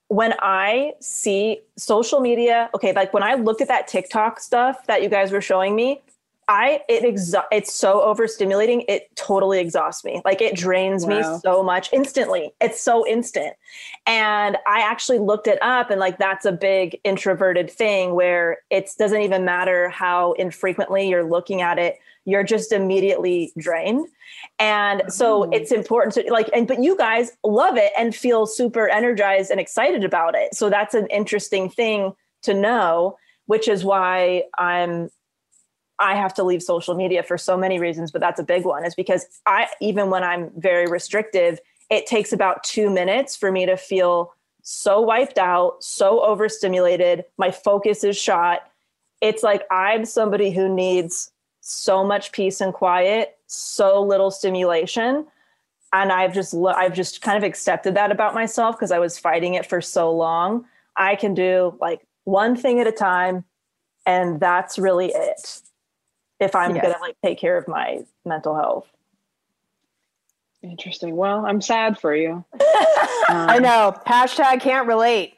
when I see social media, okay, like when I looked at that TikTok stuff that you guys were showing me, I it exa- it's so overstimulating. It totally exhausts me. Like it drains me so much instantly. It's so instant. And I actually looked it up and like that's a big introverted thing where it doesn't even matter how infrequently you're looking at it, you're just immediately drained. And so mm. it's important to like and but you guys love it and feel super energized and excited about it. So that's an interesting thing to know, which is why I'm I have to leave social media for so many reasons, but that's a big one is because I, even when I'm very restrictive, it takes about two minutes for me to feel so wiped out, so overstimulated. My focus is shot. It's like I'm somebody who needs so much peace and quiet, so little stimulation. And I've just, I've just kind of accepted that about myself because I was fighting it for so long. I can do like one thing at a time, and that's really it if I'm Yes. gonna like take care of my mental health. Interesting. Well, I'm sad for you. I um, know. Hashtag can't relate.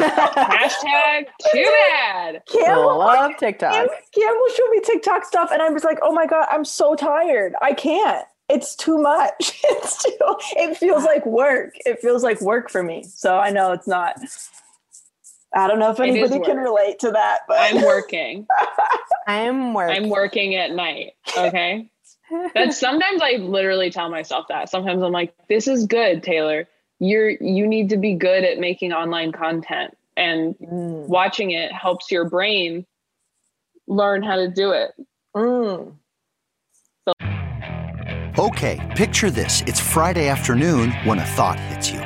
Hashtag too bad. Campbell, Love TikTok. Cam, Campbell show me TikTok stuff, and I was like, "Oh my god, I'm so tired. I can't. It's too much. It's too. It feels like work. It feels like work for me. So I know it's not. I don't know if anybody can relate to that, but I'm working. I'm working. I'm working at night. Okay. That's sometimes I literally tell myself that. Sometimes I'm like, this is good, Taylor. You're you need to be good at making online content and Mm. watching it helps your brain learn how to do it. Mm. Okay, picture this. It's Friday afternoon when a thought hits you.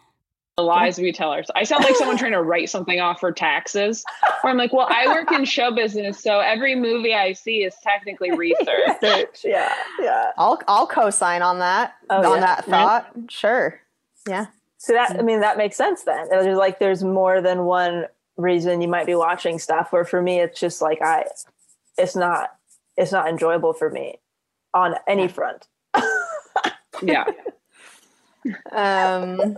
The lies we tell ourselves. I sound like someone trying to write something off for taxes. Where I'm like, well, I work in show business, so every movie I see is technically research. Yeah, yeah. I'll I'll co-sign on that. Oh, on yeah. that thought. Sure. Yeah. So that I mean that makes sense then. There's like there's more than one reason you might be watching stuff. Where for me, it's just like I, it's not it's not enjoyable for me on any front. Yeah. Um,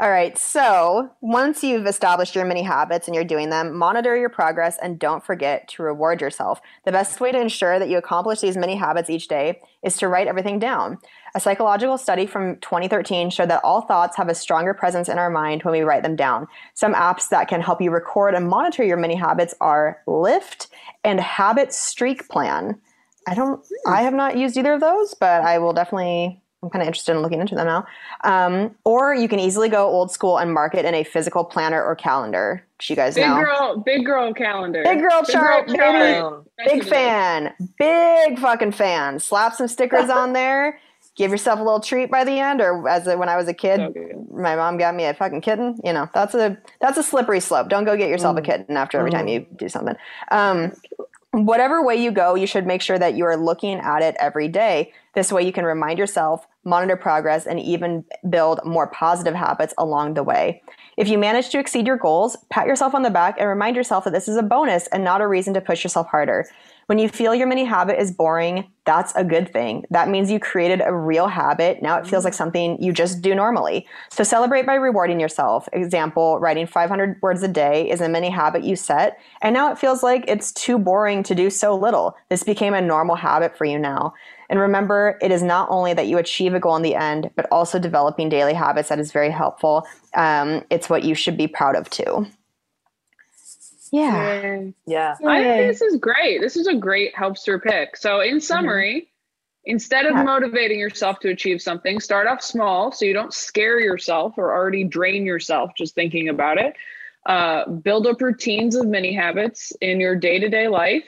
all right. So once you've established your mini habits and you're doing them, monitor your progress and don't forget to reward yourself. The best way to ensure that you accomplish these mini habits each day is to write everything down. A psychological study from 2013 showed that all thoughts have a stronger presence in our mind when we write them down. Some apps that can help you record and monitor your mini habits are Lift and Habit Streak Plan. I don't, I hmm. have not used either of those, but I will definitely, I'm kind of interested in looking into them now. Um, or you can easily go old school and mark it in a physical planner or calendar, which you guys Big know. girl, big girl calendar. Big girl chart, baby. chart. Big fan. Big fucking fan. Slap some stickers on there. Give yourself a little treat by the end, or as a, when I was a kid, So my mom got me a fucking kitten. You know, that's a that's a slippery slope. Don't go get yourself a kitten after every time you do something. Um, whatever way you go, you should make sure that you are looking at it every day. This way, you can remind yourself, monitor progress, and even build more positive habits along the way. If you manage to exceed your goals, pat yourself on the back and remind yourself that this is a bonus and not a reason to push yourself harder. When you feel your mini habit is boring, that's a good thing. That means you created a real habit. Now it feels like something you just do normally. So celebrate by rewarding yourself. Example, writing 500 words a day is a mini habit you set, and now it feels like it's too boring to do so little. This became a normal habit for you now. And remember, it is not only that you achieve a goal in the end, but also developing daily habits that is very helpful. Um, it's what you should be proud of too. Yeah. Yay. Yeah. I think this is great. This is a great helpster pick. So, in summary, instead of Yeah. motivating yourself to achieve something, start off small so you don't scare yourself or already drain yourself just thinking about it. Uh, build up routines of mini habits in your day to day life.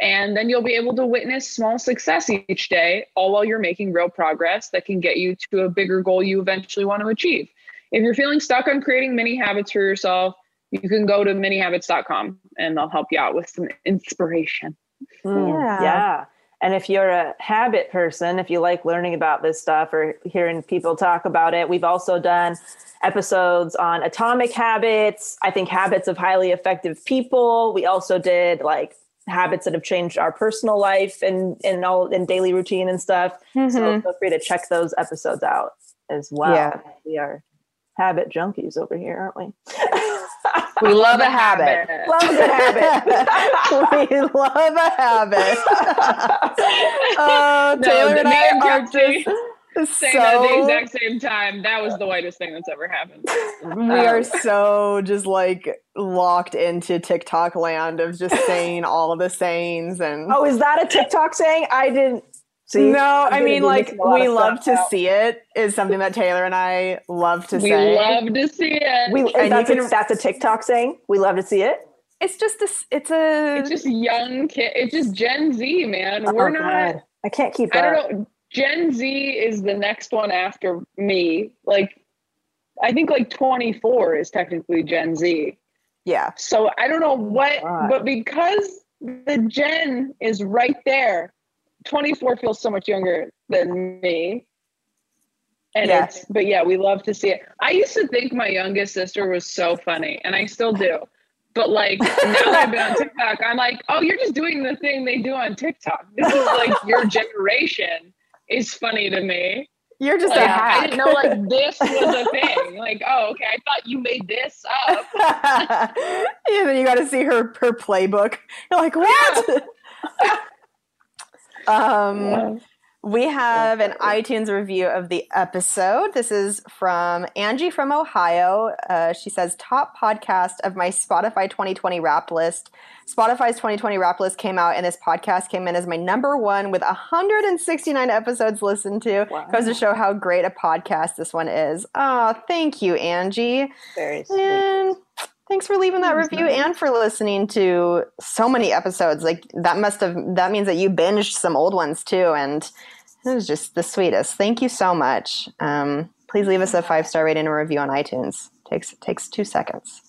And then you'll be able to witness small success each day, all while you're making real progress that can get you to a bigger goal you eventually want to achieve. If you're feeling stuck on creating mini habits for yourself, you can go to minihabits.com and they'll help you out with some inspiration. Mm, Yeah. yeah. And if you're a habit person, if you like learning about this stuff or hearing people talk about it, we've also done episodes on atomic habits. I think habits of highly effective people. We also did like habits that have changed our personal life and and all in daily routine and stuff. So Mhm. feel free to check those episodes out as well. Yeah. We are habit junkies over here, aren't we? We love a habit. Love a good habit. we love a habit. oh, No, Taylor and I are just saying that at the exact same time. That was the whitest thing that's ever happened. We are Um, so just like locked into TikTok land of just saying all of the sayings and Oh, is that a TikTok saying? I didn't see. no, I'm I gonna mean like missing a lot we love to out. see it is something that Taylor and I love to we say. We love to see it. We, And you that's, a, that's a TikTok saying. We love to see it. it's just this it's a it's just young kid. It's just Gen Z, man. Oh, We're Oh, not. God. I can't keep I don't know. Gen Z is the next one after me. Like, I think like 24 is technically Gen Z. yeah. So I don't know oh, what, God. but because the Gen is right there, 24 feels so much younger than me. And Yeah. it's, but yeah, we love to see it. I used to think my youngest sister was so funny, and I still do. But like now that I've been on TikTok, I'm like, oh, you're just doing the thing they do on TikTok. This is like your generation is funny to me. You're just Like, a hack. I didn't know like this was a thing. Like, oh, okay, I thought you made this up. and then you got to see her her playbook. You're like, what? Um, we have an iTunes review of the episode. This is from Angie from Ohio. Uh, she says, "Top podcast of my Spotify 2020 rap list. Spotify's 2020 rap list came out, and this podcast came in as my number one with 169 episodes listened to. Goes to show how great a podcast this one is. Oh, thank you, Angie." Very sweet. And thanks for leaving that review and for listening to so many episodes. Like that must have that means that you binged some old ones too, and it was just the sweetest. Thank you so much. Um, please leave us a five star rating and review on iTunes. takes takes two seconds.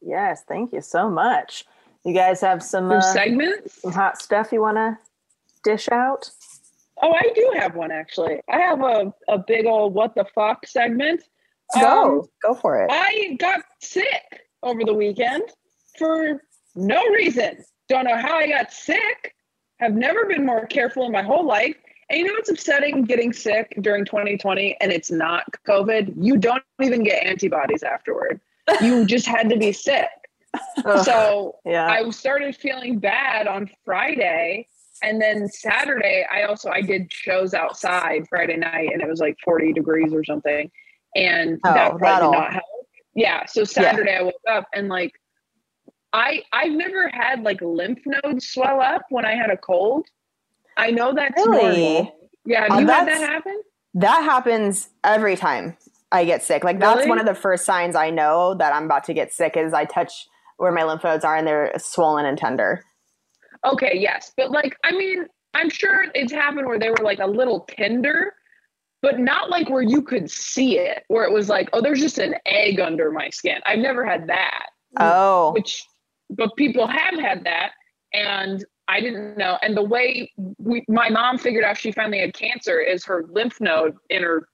Yes, thank you so much. You guys have some uh, segments? some hot stuff you want to dish out? Oh, I do have one actually. I have a, a big old what the fuck segment. Go Um, go for it. I got sick over the weekend for no reason. Don't know how I got sick. Have never been more careful in my whole life. And you know what's upsetting getting sick during 2020 and it's not COVID? You don't even get antibodies afterward. You just had to be sick. so Yeah. I started feeling bad on Friday. And then Saturday, I also I did shows outside Friday night and it was like 40 degrees or something. And Oh, that probably that'll- did not help. Yeah. So Saturday I woke up and like I I've never had like lymph nodes swell up when I had a cold. I know that's Really? normal. Yeah, have Oh, you had that happen? That happens every time I get sick. Like that's Really? one of the first signs I know that I'm about to get sick is I touch where my lymph nodes are and they're swollen and tender. Okay, yes. But like, I mean, I'm sure it's happened where they were like a little tender, but not like where you could see it, where it was like, oh, there's just an egg under my skin. I've never had that. Oh. Which, but people have had that. And I didn't know. And the way we, my mom figured out she finally had cancer is her lymph node in her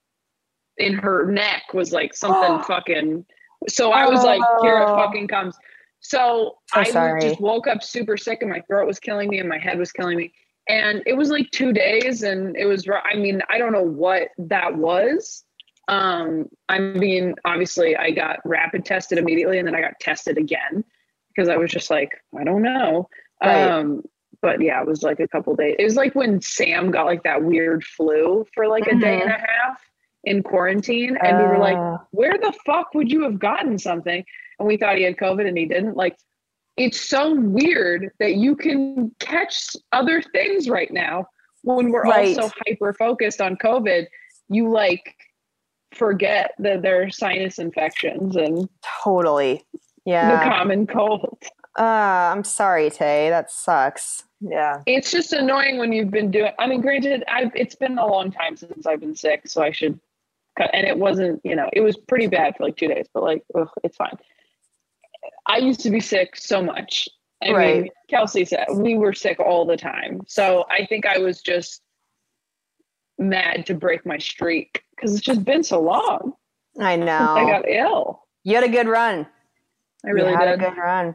in her neck was like something fucking. So I was like, here it Oh. fucking comes. So, So I sorry. just woke up super sick and my throat was killing me and my head was killing me. And it was like two days and it was, I mean, I don't know what that was. Um, I mean, obviously I got rapid tested immediately and then I got tested again because I was just like, I don't know. Right. Um, but yeah, it was like a couple days. It was like when Sam got like that weird flu for like a day and a half in quarantine. And we were like, Uh. where the fuck would you have gotten something? And we thought he had COVID and he didn't. Like, it's so weird that you can catch other things right now when we're Right. all so hyper focused on COVID. You like forget that there are sinus infections and Totally. Yeah, the common cold. Uh, I'm sorry, Tay. That sucks. Yeah. It's just annoying when you've been doing. I mean, granted, I've it's been a long time since I've been sick, so I should. Cut, and it wasn't, you know, it was pretty bad for like two days, but like, ugh, it's fine. I used to be sick so much. I mean, Right. Kelsey said we were sick all the time, so I think I was just mad to break my streak because it's just been so long I know. I got ill. you had a good run. I really you had did. a good run.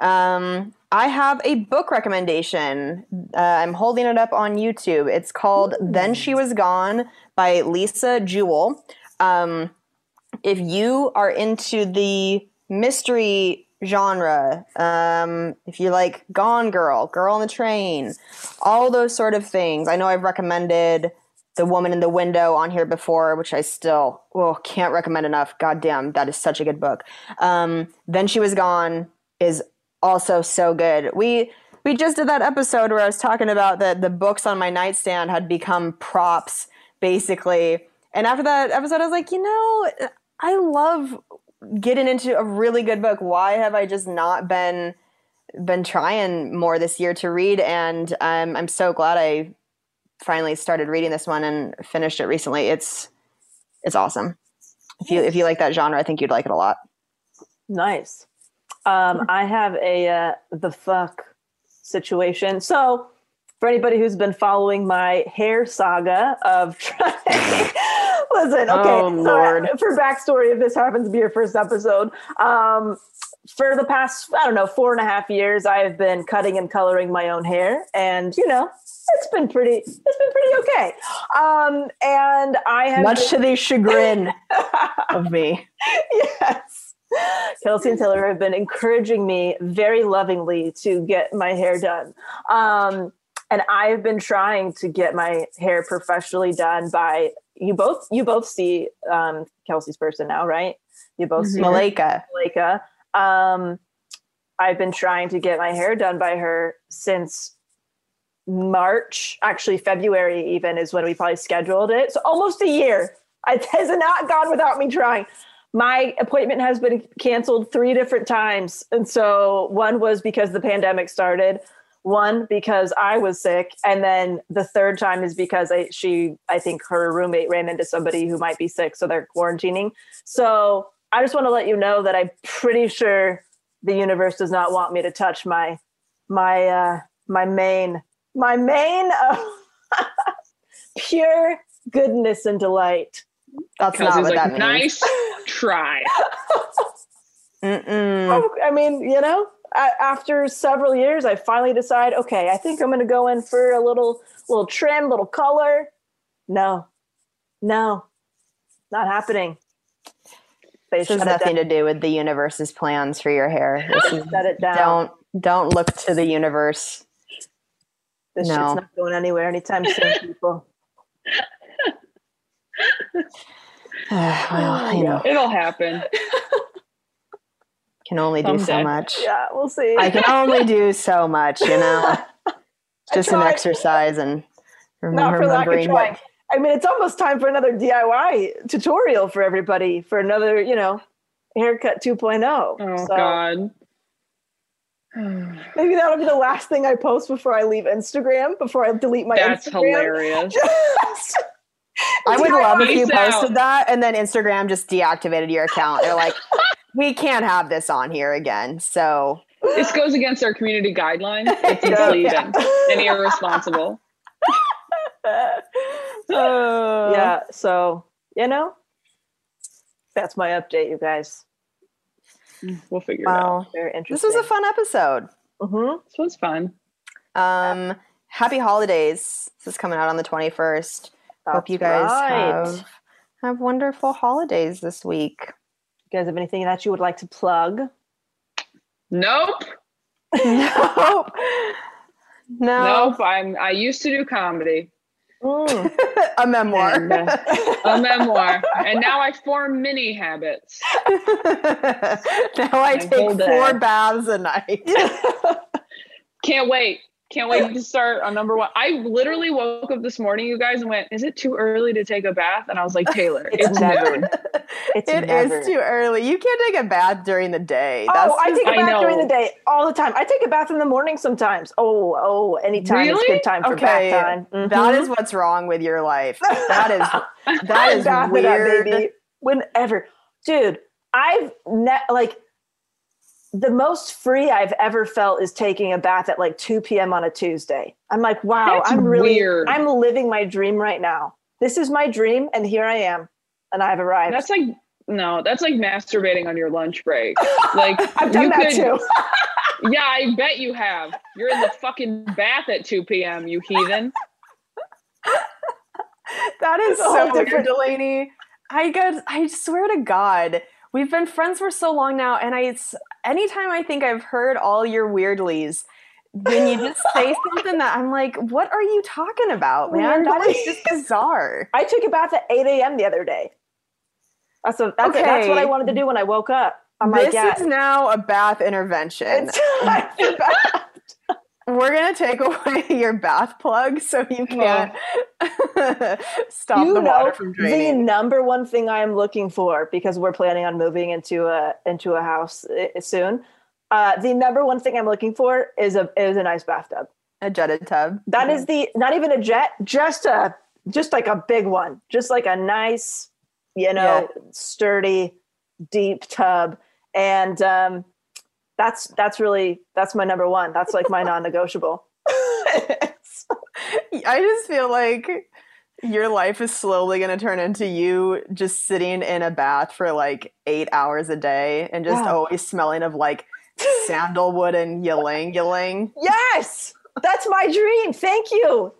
Um, I have a book recommendation. Uh, I'm holding it up on YouTube. It's called "Then She Was Gone" by Lisa Jewell. Um, if you are into the mystery genre, um, if you like Gone Girl, Girl on the Train, all those sort of things, I know I've recommended the woman in the window on here before, which I still well can't recommend enough. God damn, that is such a good book. Um, then she was gone is also so good. We we just did that episode where I was talking about that the books on my nightstand had become props basically. And after that episode, I was like, you know, I love getting into a really good book. Why have I just not been been trying more this year to read? And um, I'm so glad I finally started reading this one and finished it recently. It's it's awesome. If you if you like that genre, I think you'd like it a lot. Nice. Um, I have a uh, the fuck situation. So, for anybody who's been following my hair saga of trying, listen, okay, Oh, so, Lord. for backstory, if this happens to be your first episode, um, for the past I don't know four and a half years, I have been cutting and coloring my own hair, and you know. It's been pretty. It's been pretty okay, um, and I have Much to the chagrin of me. yes. Kelsey and Taylor have been encouraging me very lovingly to get my hair done. Um, and I've been trying to get my hair professionally done by you both you both see um, Kelsey's person now, right? You both see Malika. Malika. Um, I've been trying to get my hair done by her since March, actually February even is when we probably scheduled it. So almost a year. It has not gone without me trying. My appointment has been canceled three different times. And so one was because the pandemic started, one because I was sick, and then the third time is because I she I think her roommate ran into somebody who might be sick, so they're quarantining. So I just want to let you know that I'm pretty sure the universe does not want me to touch my my uh my mane my mane of pure goodness and delight. That's not what like, that means. nice try. Oh, I mean, you know, after several years, I finally decide, okay, I think I'm going to go in for a little, little trim, little color. No, no, not happening. They This has nothing down. to do with the universe's plans for your hair. This is, Shut it down. don't don't look to the universe. This no. shit's not going anywhere anytime soon, people. well, you know, It'll happen. can only do so much. Yeah, we'll see. I can only do so much, you know. Just an exercise and not for lack of remembering trying. what. I mean, it's almost time for another DIY tutorial for everybody for another, you know, haircut 2.0. Oh So God. maybe that'll be the last thing I post before I leave Instagram, before I delete my That's Instagram. hilarious. Just- I would love if you Peace out. posted that and then Instagram just deactivated your account. They're like, we can't have this on here again. So This goes against our community guidelines. It's Yeah. and irresponsible. yeah. So, you know, that's my update, you guys. We'll figure it out. Wow. Very This interesting. was a fun episode. Mhm. This was fun. Um, happy holidays. This is coming out on the 21st. Hope you guys right. have have wonderful holidays this week. You guys have anything that you would like to plug? Nope. nope. No. Nope. I'm I used to do comedy. Mm. a memoir. And, uh, a memoir. And now I form mini habits. now I My take four day. baths a night. Can't wait. Can't wait to start on number one. I literally woke up this morning, you guys, and went, Is it too early to take a bath? And I was like, Taylor, It's it's never. noon. It's It is never. too early. You can't take a bath during the day. That's Oh, I take a bath during the day all the time. I take a bath in the morning sometimes. Oh, oh, anytime is Really? good time for okay. bath time. That Mhm. is what's wrong with your life. That is that is I is bath it up, weird. baby. Whenever, dude, I've ne- like the most free I've ever felt is taking a bath at like 2 p.m. on a Tuesday. I'm like, wow, That's I'm really, weird. I'm living my dream right now. This is my dream, and here I am, and I've arrived. That's like no, that's like masturbating on your lunch break. Like I've done you that could, too. Yeah, I bet you have. You're in the fucking bath at 2 p.m., you heathen. That is so oh different- Delanie. I guess I swear to God, we've been friends for so long now, and I it's anytime I think I've heard all your weirdlies, then you just say something that I'm like, what are you talking about, man? That is just bizarre. I took a bath at 8 a.m. the other day. That's a, that's, that's what I wanted to do when I woke up. I'm this like, yeah, is now a bath intervention. it's time for bath. We're gonna take away your bath plug so you can't stop you the water from draining. the number one thing I am looking for because we're planning on moving into a into a house uh, soon. Uh, the number one thing I'm looking for is a is a nice bathtub. A jetted tub. That is the not even a jet, just a just like a big one, just like a nice, you know, sturdy, deep tub, and um, that's that's really that's my number one. That's like my non-negotiable. I just feel like your life is slowly going to turn into you just sitting in a bath for like eight hours a day and just Yeah. always smelling of like sandalwood and ylang ylang. Yes, that's my dream. Thank you.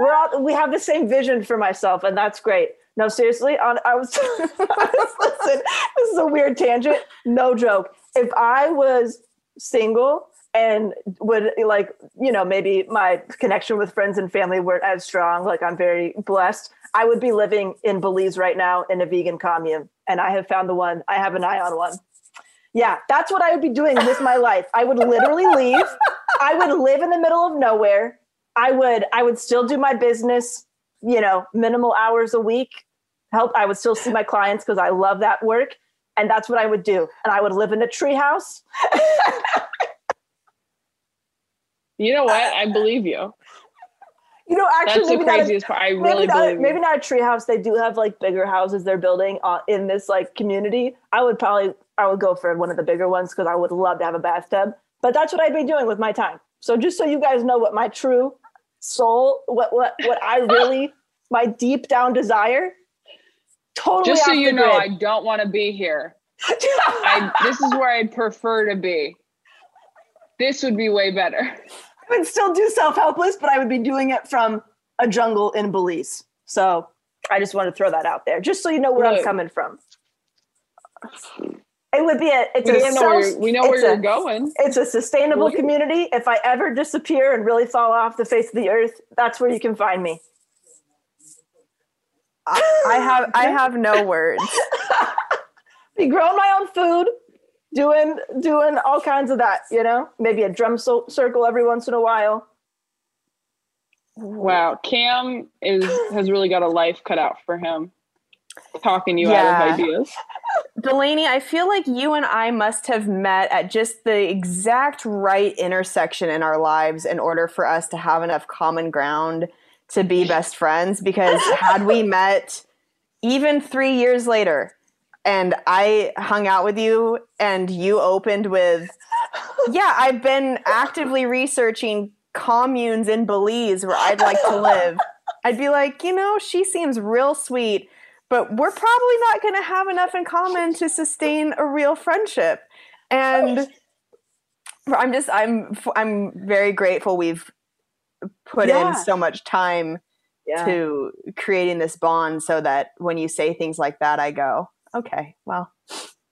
We're all we have the same vision for myself, and that's great. No, seriously, on I was listen. This is a weird tangent. No joke. If I was single and would like, you know, maybe my connection with friends and family weren't as strong, like I'm very blessed, I would be living in Belize right now in a vegan commune. And I have found the one, I have an eye on one. Yeah, that's what I would be doing with my life. I would literally leave. I would live in the middle of nowhere. I would I would still do my business, you know, minimal hours a week. Help I would still see my clients because I love that work. And that's what I would do. And I would live in a treehouse. You know what? I believe you. You know, actually, That's the maybe not a- part. I maybe really not, believe maybe not a treehouse. They do have like bigger houses they're building uh, in this like community. I would probably I would go for one of the bigger ones because I would love to have a bathtub. But that's what I'd be doing with my time. So just so you guys know what my true soul, what what what I really my deep down desire. Totally. Just so you know, I don't want to be here. I, this is where I'd prefer to be. This would be way better. I would still do self helpless, but I would be doing it from a jungle in Belize. So I just want to throw that out there, just so you know where I'm coming from. It would be a. It's We a don't know where you're, we know where you're a- going. It's a sustainable community. If I ever disappear and really fall off the face of the earth, that's where you can find me. I have I have no words. Be growing my own food, doing doing all kinds of that. You know, maybe a drum so- circle every once in a while. Wow, Cam is has really got a life cut out for him. Talking you out of ideas. Delanie, I feel like you and I must have met at just the exact right intersection in our lives in order for us to have enough common ground to be best friends. Because had we met even three years later and I hung out with you and you opened with, yeah, I've been actively researching communes in Belize where I'd like to live, I'd be like, you know, she seems real sweet but we're probably not going to have enough in common to sustain a real friendship and i'm just i'm i'm very grateful we've put Yeah. in so much time Yeah. to creating this bond so that when you say things like that i go okay well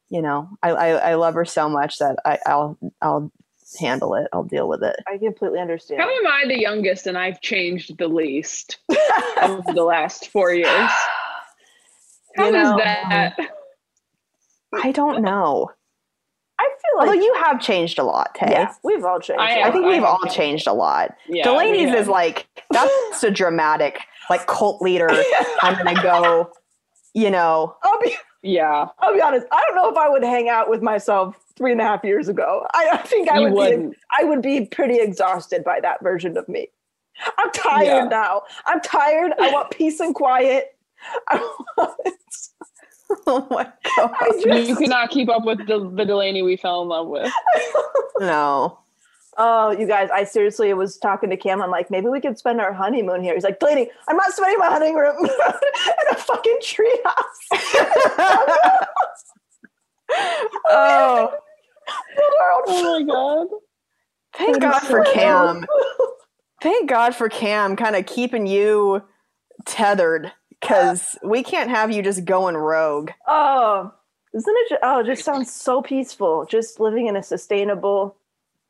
you know i i, I love her so much that I, i'll i'll handle it i'll deal with it I completely understand. How am I the youngest and I've changed the least over the last four years? How You is that? i don't know I feel like although you have changed a lot tay yeah, we've all changed. I I have- think we've have all changed. changed a lot. Yeah, Delanie's is like that's a dramatic, like cult leader. I'm gonna go, you know. I'll be Yeah, I'll be honest. I don't know if I would hang out with myself three and a half years ago. I, I think I You would wouldn't. be I would be pretty exhausted by that version of me. I'm tired Yeah. now. I'm tired. I want peace and quiet. I want, Oh my god, just, you cannot keep up with the, the Delanie we fell in love with. no. Oh, you guys, I seriously was talking to Cam. I'm like, maybe we could spend our honeymoon here. He's like, Delanie, I'm not spending my honeymoon in a fucking treehouse. Oh, Oh my god. thank God for Cam. Thank God for Cam, kind of keeping you tethered because we can't have you just going rogue. Oh, isn't it? ju- Oh, it just sounds so peaceful. Just living in a sustainable.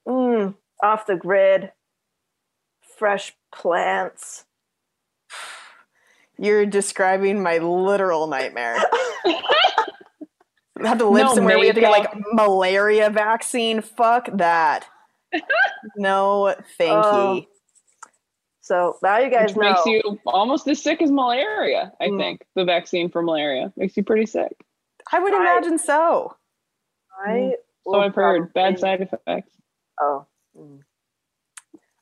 Mm, off the grid, fresh plants. You're describing my literal nightmare. We have to live No somewhere. We have to get like malaria vaccine. Fuck that. no, thank Oh, you. So now you guys Which know. makes you almost as sick as malaria, I Mm. think. The vaccine for malaria makes you pretty sick. I would I- imagine so. I So I've heard. Bad side effects. Oh. Mm.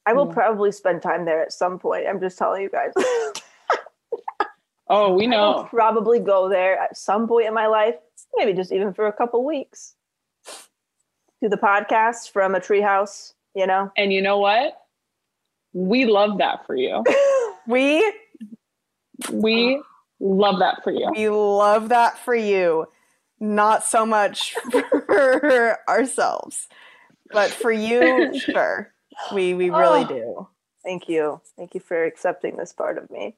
I will Mm. probably spend time there at some point. I'm just telling you guys. Oh, we I'll know. probably go there at some point in my life, maybe just even for a couple weeks. Do the podcast from a treehouse, you know? And you know what? We love that for you. We We love that for you. we love that for you. Not so much for ourselves, but for you, sure. We we really Oh. do. Thank you. Thank you for accepting this part of me.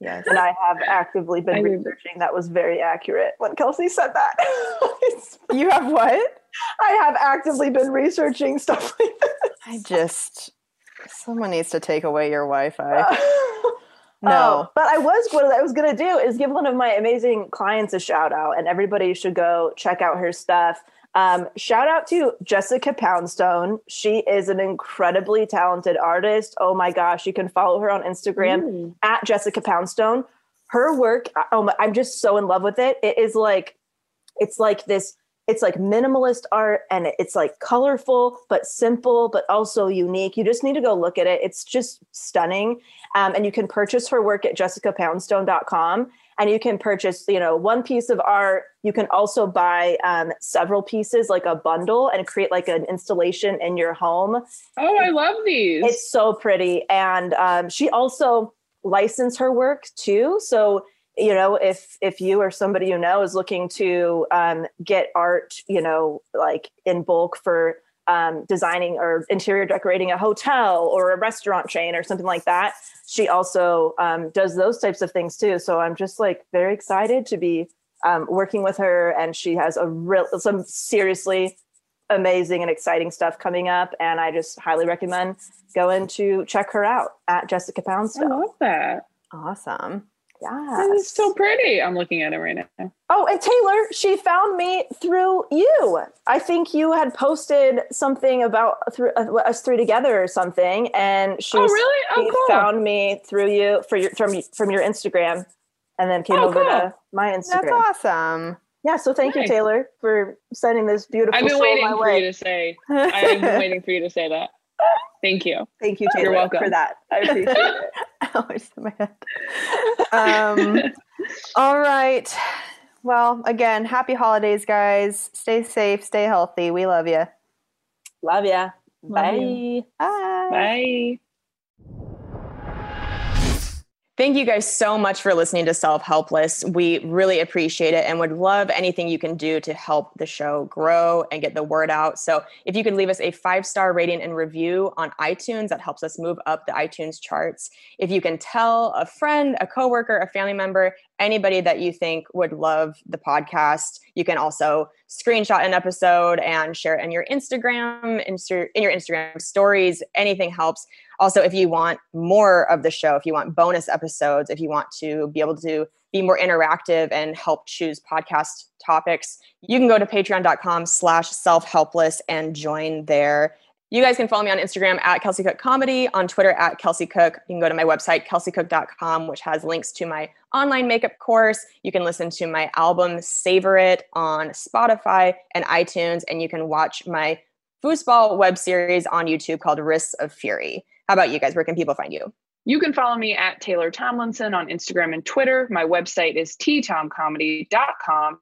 Yes. And I have actively been I researching. That was very accurate when Kelsey said that. You have what? I have actively been researching stuff like I just someone needs to take away your Wi-Fi. that. No. Oh, but I was what I was gonna do is give one of my amazing clients a shout out, and everybody should go check out her stuff. Um, shout out to Jessica Poundstone. She is an incredibly talented artist. Oh my gosh, you can follow her on Instagram Mm. at Jessica Poundstone. Her work, oh my, I'm just so in love with it. It is like, it's like this. It's like minimalist art, and it's like colorful but simple, but also unique. You just need to go look at it. It's just stunning. Um, and you can purchase her work at jessicapoundstone.com and you can purchase you know one piece of art you can also buy um, several pieces like a bundle and create like an installation in your home Oh, I love these. it's so pretty and um, she also licensed her work too so you know if if you or somebody you know is looking to um, get art you know like in bulk for um, designing or interior decorating a hotel or a restaurant chain or something like that she also um, does those types of things too so i'm just like very excited to be um, working with her and she has a real some seriously amazing and exciting stuff coming up and i just highly recommend going to check her out at jessica poundstone I poundstone love that. Awesome. Yeah This is so pretty. I'm looking at it right now. oh and taylor she found me through you i think you had posted something about through, uh, us three together or something and she Oh, really? Oh, she cool. found me through you for your from from your instagram and then came Oh, over cool. to my instagram That's awesome. yeah so thank you taylor for sending this beautiful I've been soul waiting my for way you to say. I've been waiting for you to say that. Thank you. thank you taylor You're welcome. for that i appreciate it Ow, I just hit my head. Um, all right. Well, again, happy holidays, guys. Stay safe, stay healthy. We love you. love ya Love bye you. Bye. Bye. Thank you guys so much for listening to Self Helpless. We really appreciate it and would love anything you can do to help the show grow and get the word out. So, if you could leave us a five star rating and review on iTunes, that helps us move up the iTunes charts. If you can tell a friend, a coworker, a family member, anybody that you think would love the podcast, you can also screenshot an episode and share it in your Instagram, in your Instagram stories. Anything helps. Also, if you want more of the show, if you want bonus episodes, if you want to be able to be more interactive and help choose podcast topics, you can go to patreon.com slash self-helpless and join there. You guys can follow me on Instagram at Kelsey Cook Comedy, on Twitter at Kelsey Cook. You can go to my website, kelseycook.com, which has links to my online makeup course. You can listen to my album, Savor It, on Spotify and iTunes, and you can watch my foosball web series on YouTube called Risks of Fury. How about you guys? Where can people find you? You can follow me at Taylor Tomlinson on Instagram and Twitter. My website is ttomcomedy.com.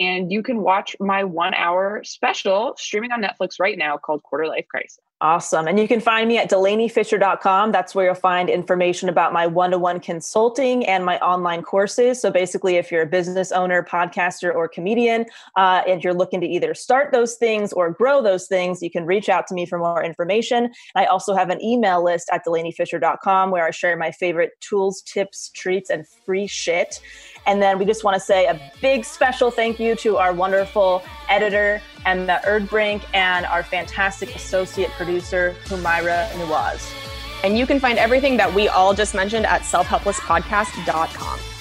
And you can watch my one hour special streaming on Netflix right now called Quarter Life Crisis. Awesome. And you can find me at delaniefischer.com. That's where you'll find information about my one to one consulting and my online courses. So basically, if you're a business owner, podcaster, or comedian, uh, and you're looking to either start those things or grow those things, you can reach out to me for more information. I also have an email list at delaniefischer.com where I share my favorite tools, tips, treats, and free shit. And then we just want to say a big special thank you to our wonderful editor, Emma Erdbrink, and our fantastic associate producer, Humaira Nawaz. And you can find everything that we all just mentioned at selfhelplesspodcast.com.